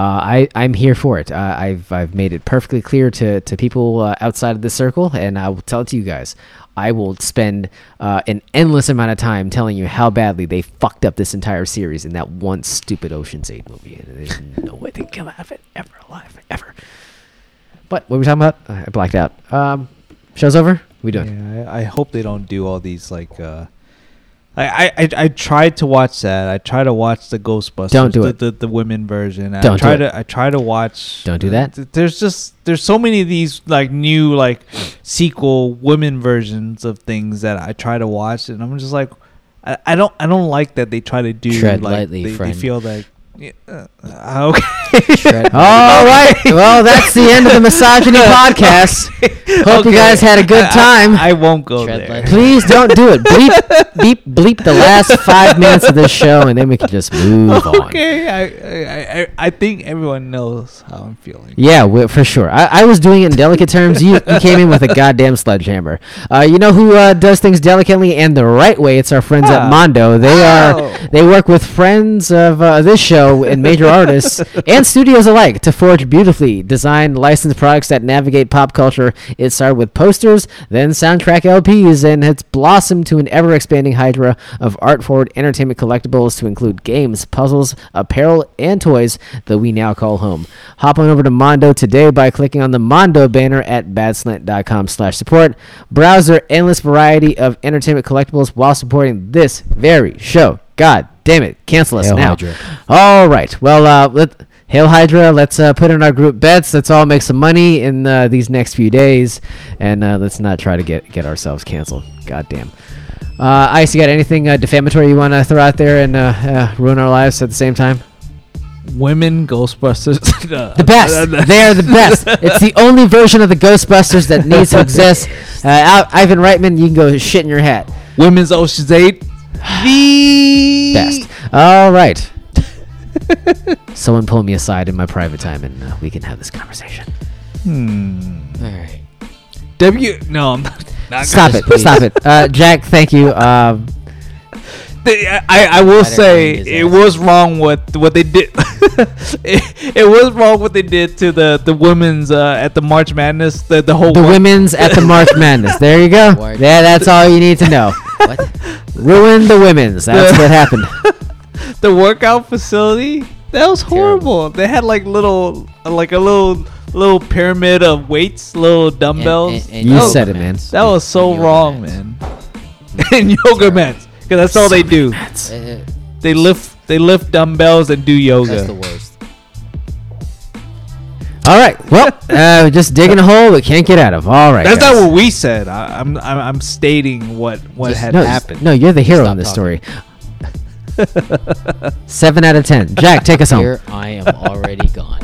I I'm here for it. Uh, I've I've made it perfectly clear to to people uh, outside of this circle, and I will tell it to you guys. I will spend uh, an endless amount of time telling you how badly they fucked up this entire series in that one stupid Ocean's Eight movie. And there's no way they can come out of it ever alive, ever. But what were we talking about? I blacked out. Um, show's over. We doing? Yeah, I, I hope they don't do all these like. uh I, I, I, I tried to watch that. I try to watch the Ghostbusters. Don't do the, it. The, the women version. I Don't do try to I try to watch. Don't do that. th- There's just there's so many of these like new like sequel women versions of things that I try to watch, and I'm just like, I, I don't I don't like that they try to do Tread like lightly, they, they feel like yeah, uh, okay. All right. Well, that's the end of the misogyny podcast. Hope you guys had a good I- I- time. I, won't go Tread there. lightly. Please don't do it. Bleep, beep, bleep the last five minutes of this show, and then we can just move on. okay, I, I, I, I think everyone knows how I'm feeling. Yeah, we- for sure. I, I was doing it in delicate terms. You, you came in with a goddamn sledgehammer. Uh, you know who uh, does things delicately and the right way? It's our friends at Ah. Mondo. They Oh. are they work with friends of uh, this show and major artists and studios alike to forge beautifully designed licensed products that navigate pop culture. It started with posters, then soundtrack LPs, and it's blossomed to an ever-expanding hydra of art-forward entertainment collectibles to include games, puzzles, apparel, and toys that we now call home. Hop on over to Mondo today by clicking on the Mondo banner at badslant.com slash support. Browse their endless variety of entertainment collectibles while supporting this very show. God damn it. Cancel us Hail now. Hydra. All right. Well, uh, let, Hail Hydra! Let's uh, put in our group bets. Let's all make some money in uh, these next few days, and uh, let's not try to get get ourselves canceled. God damn. Uh, Ice, you got anything uh, defamatory you want to throw out there and uh, uh, ruin our lives at the same time? Women Ghostbusters. The best. they are the best. It's the only version of the Ghostbusters that needs to exist. Uh, Al- Ivan Reitman, you can go shit in your hat. Women's Ocean's Eight. The Best. All right. Someone pull me aside in my private time, and uh, we can have this conversation. Hmm. All right. W. No, I'm not. not Stop it. Stop it. Uh, Jack, thank you. Um, I, I will say it was wrong what what they did. it, it was wrong what they did to the the women's uh, at the March Madness. The the whole the work- women's at the March Madness. There you go. Yeah, that's all you need to know. What? Ruin the women's. That's what happened. the workout facility. That was horrible. They had like little like a little little pyramid of weights, little dumbbells. And- and You said it, man. that was so wrong, mats. man. and yoga mats, because that's all they do. Uh, They lift they lift dumbbells and do yoga. That's the worst. All right. Well, uh, just digging a hole we can't get out of. All right. That's guys. not what we said. I, I'm, I'm I'm stating what what Just- had no, happened. No, you're the hero Stop in this talking. story. Seven out of ten. Jack, take us home. Here I am already gone.